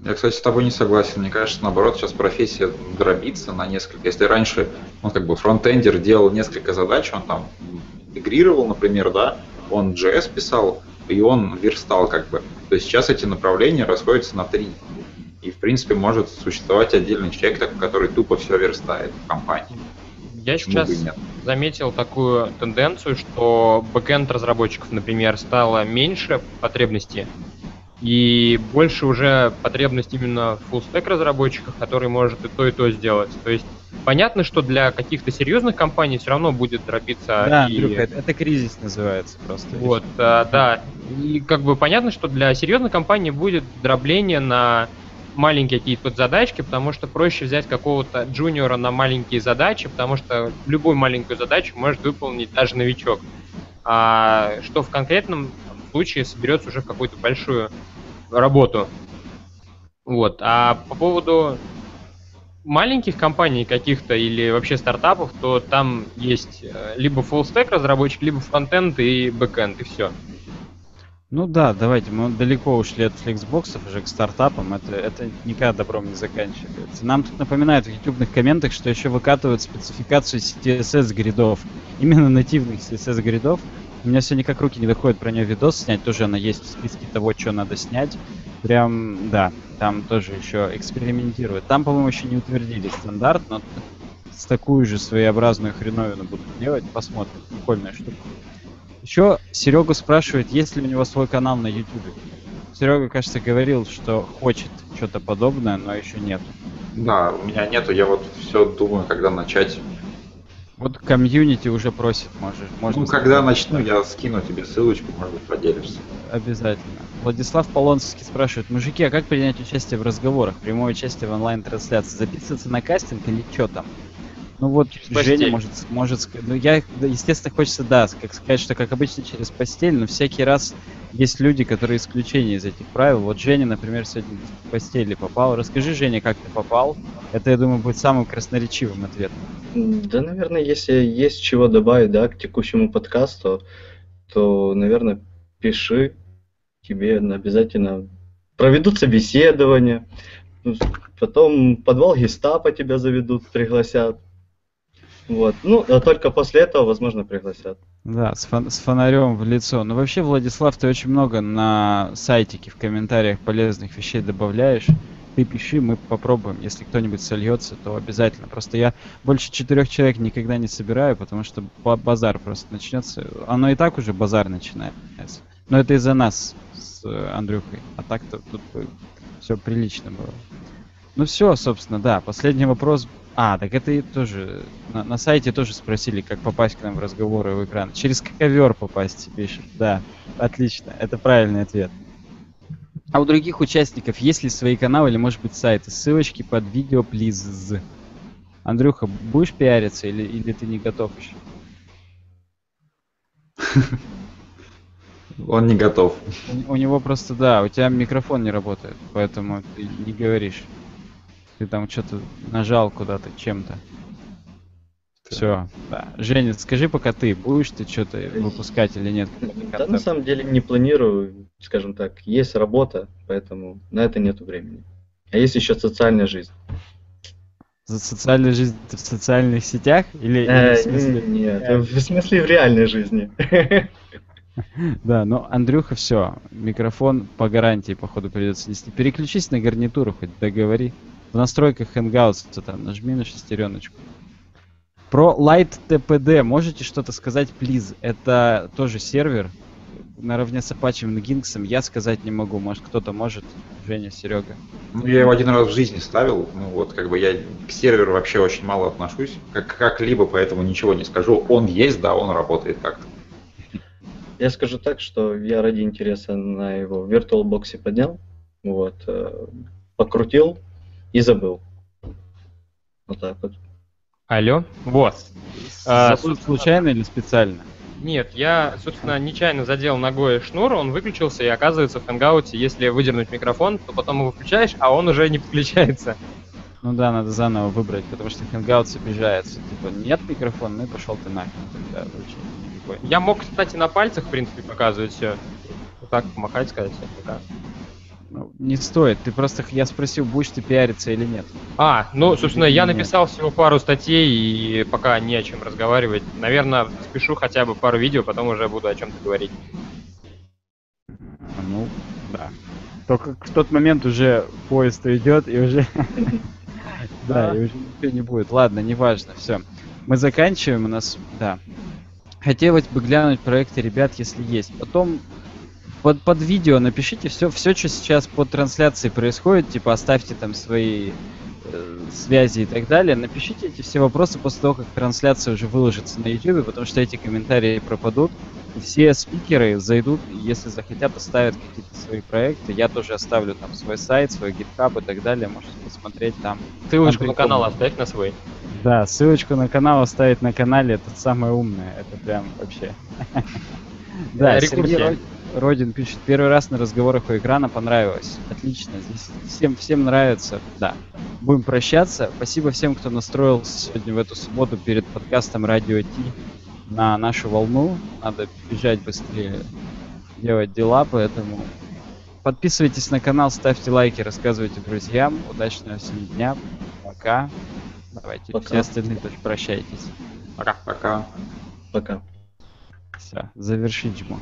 Я, кстати, с тобой не согласен. Мне кажется, наоборот, сейчас профессия дробится на несколько. Если раньше он как бы фронтендер делал несколько задач, он там интегрировал, например, да, он JS писал, и он верстал как бы. То есть сейчас эти направления расходятся на три. И, в принципе, может существовать отдельный человек, который тупо все верстает в компании. Я сейчас заметил такую тенденцию, что бэкенд разработчиков, например, стало меньше потребностей и больше уже потребность именно в full разработчиках, который может и то, и то сделать. То есть понятно, что для каких-то серьезных компаний все равно будет дробиться. Да, и... Андрюха, это, это кризис называется просто. Вот, а, да. И как бы понятно, что для серьезных компаний будет дробление на маленькие какие-то задачки, потому что проще взять какого-то джуниора на маленькие задачи, потому что любую маленькую задачу может выполнить даже новичок. А что в конкретном случае соберется уже в какую-то большую работу. Вот. А по поводу маленьких компаний каких-то или вообще стартапов, то там есть э, либо full stack разработчик, либо фронтенд и бэкенд, и все. Ну да, давайте, мы далеко ушли от флексбоксов уже к стартапам, это, это никогда добром не заканчивается. Нам тут напоминают в ютубных комментах, что еще выкатывают спецификацию CSS гридов, именно нативных CSS гридов. У меня все никак руки не доходят про нее видос снять, тоже она есть в списке того, что надо снять. Прям, да, там тоже еще экспериментируют. Там, по-моему, еще не утвердили стандарт, но с такую же своеобразную хреновину будут делать, посмотрим. Прикольная штука. Еще Серега спрашивает, есть ли у него свой канал на YouTube. Серега, кажется, говорил, что хочет что-то подобное, но еще нет. Да, у меня нету, я вот все думаю, когда начать. Вот комьюнити уже просит, можешь. Можно ну, когда начну, я скину тебе ссылочку, может быть, поделишься. Обязательно. Владислав Полонский спрашивает, мужики, а как принять участие в разговорах, прямое участие в онлайн-трансляции? Записываться на кастинг или что там? Ну вот через Женя может, может, ну я, естественно, хочется, да, как сказать, что как обычно через постель, но всякий раз есть люди, которые исключения из этих правил. Вот Женя, например, сегодня в постели попал. Расскажи, Женя, как ты попал? Это, я думаю, будет самым красноречивым ответом. Да, наверное, если есть чего добавить, да, к текущему подкасту, то, наверное, пиши, тебе обязательно проведут собеседование, потом подвал гестапо тебя заведут, пригласят. Вот. Ну, а только после этого, возможно, пригласят. Да, с, фон- с фонарем в лицо. Ну, вообще, Владислав, ты очень много на сайтике в комментариях полезных вещей добавляешь. Ты пиши, мы попробуем. Если кто-нибудь сольется, то обязательно. Просто я больше четырех человек никогда не собираю, потому что базар просто начнется. Оно и так уже базар начинается. Но это из-за нас с Андрюхой. А так-то тут все прилично было. Ну все, собственно, да. Последний вопрос а, так это и тоже на, на сайте тоже спросили, как попасть к нам в разговоры в экран. Через ковер попасть, пишет. Да, отлично, это правильный ответ. А у других участников есть ли свои каналы или, может быть, сайты? Ссылочки под видео, плиз. Андрюха, будешь пиариться или, или ты не готов еще? (laughs) Он не готов. У, у него просто, да, у тебя микрофон не работает, поэтому ты не говоришь. Ты там что-то нажал куда-то чем-то. Все, да. Женя, скажи пока ты, будешь ты что-то выпускать или нет? Да, на самом деле не планирую, скажем так, есть работа, поэтому на это нету времени. А есть еще социальная жизнь. За социальную жизнь в социальных сетях или, э, в смысле? Нет, э, в смысле в реальной жизни. (laughs) Да, но Андрюха, все, микрофон по гарантии, походу, придется нести. Переключись на гарнитуру, хоть договори. В настройках Hangouts там нажми на шестереночку. Про Light TPD можете что-то сказать, please? Это тоже сервер наравне с Apache Nginx. Я сказать не могу. Может, кто-то может? Женя, Серега. Ну, я его один раз в жизни ставил. Ну, вот, как бы я к серверу вообще очень мало отношусь. Как, как-либо, поэтому ничего не скажу. Он есть, да, он работает как-то. Я скажу так, что я ради интереса на его VirtualBox поднял, вот, э, покрутил и забыл. Вот так вот. Алло? Вот. А, случайно или специально? Нет, я, собственно, нечаянно задел ногой шнур, он выключился, и оказывается в хангауте, если выдернуть микрофон, то потом его включаешь, а он уже не включается. Ну да, надо заново выбрать, потому что Hangout обижается. Типа, нет микрофона, ну и пошел ты нахрен. Тогда. Я мог, кстати, на пальцах, в принципе, показывать все. Вот так помахать, сказать, пока. Ну, не стоит. Ты просто, я спросил, будешь ты пиариться или нет. А, ну, собственно, я Нет. написал всего пару статей, и пока не о чем разговаривать. Наверное, спешу хотя бы пару видео, потом уже буду о чем-то говорить. А, Ну, да. Только в тот момент уже поезд идет, и уже... (laughs) Да, и уже ничего не будет. Ладно, неважно, все. Мы заканчиваем, у нас, да. Хотелось бы глянуть проекты ребят, если есть. Потом под, под видео напишите все, все, что сейчас под трансляцией происходит, типа оставьте там свои э, связи и так далее. Напишите эти все вопросы после того, как трансляция уже выложится на YouTube, потому что эти комментарии пропадут. И все спикеры зайдут, если захотят, оставят какие-то свои проекты. Я тоже оставлю там свой сайт, свой GitHub и так далее. Можете посмотреть там. Ссылочку на канал оставь на свой. Да, ссылочку на канал оставить на канале, это самое умное, это прям вообще. (laughs) Да, рекурсия. Род- Родин пишет, первый раз на разговорах у экрана понравилось. Отлично, здесь всем, всем нравится, да. Будем прощаться. Спасибо всем, кто настроился сегодня в эту субботу перед подкастом Радио Ти на нашу волну. Надо бежать быстрее, делать дела, поэтому подписывайтесь на канал, ставьте лайки, рассказывайте друзьям. Удачного всем дня. Пока. Давайте Пока. все остальные тоже прощайтесь. Пока. Пока. Пока. Все, завершить жму.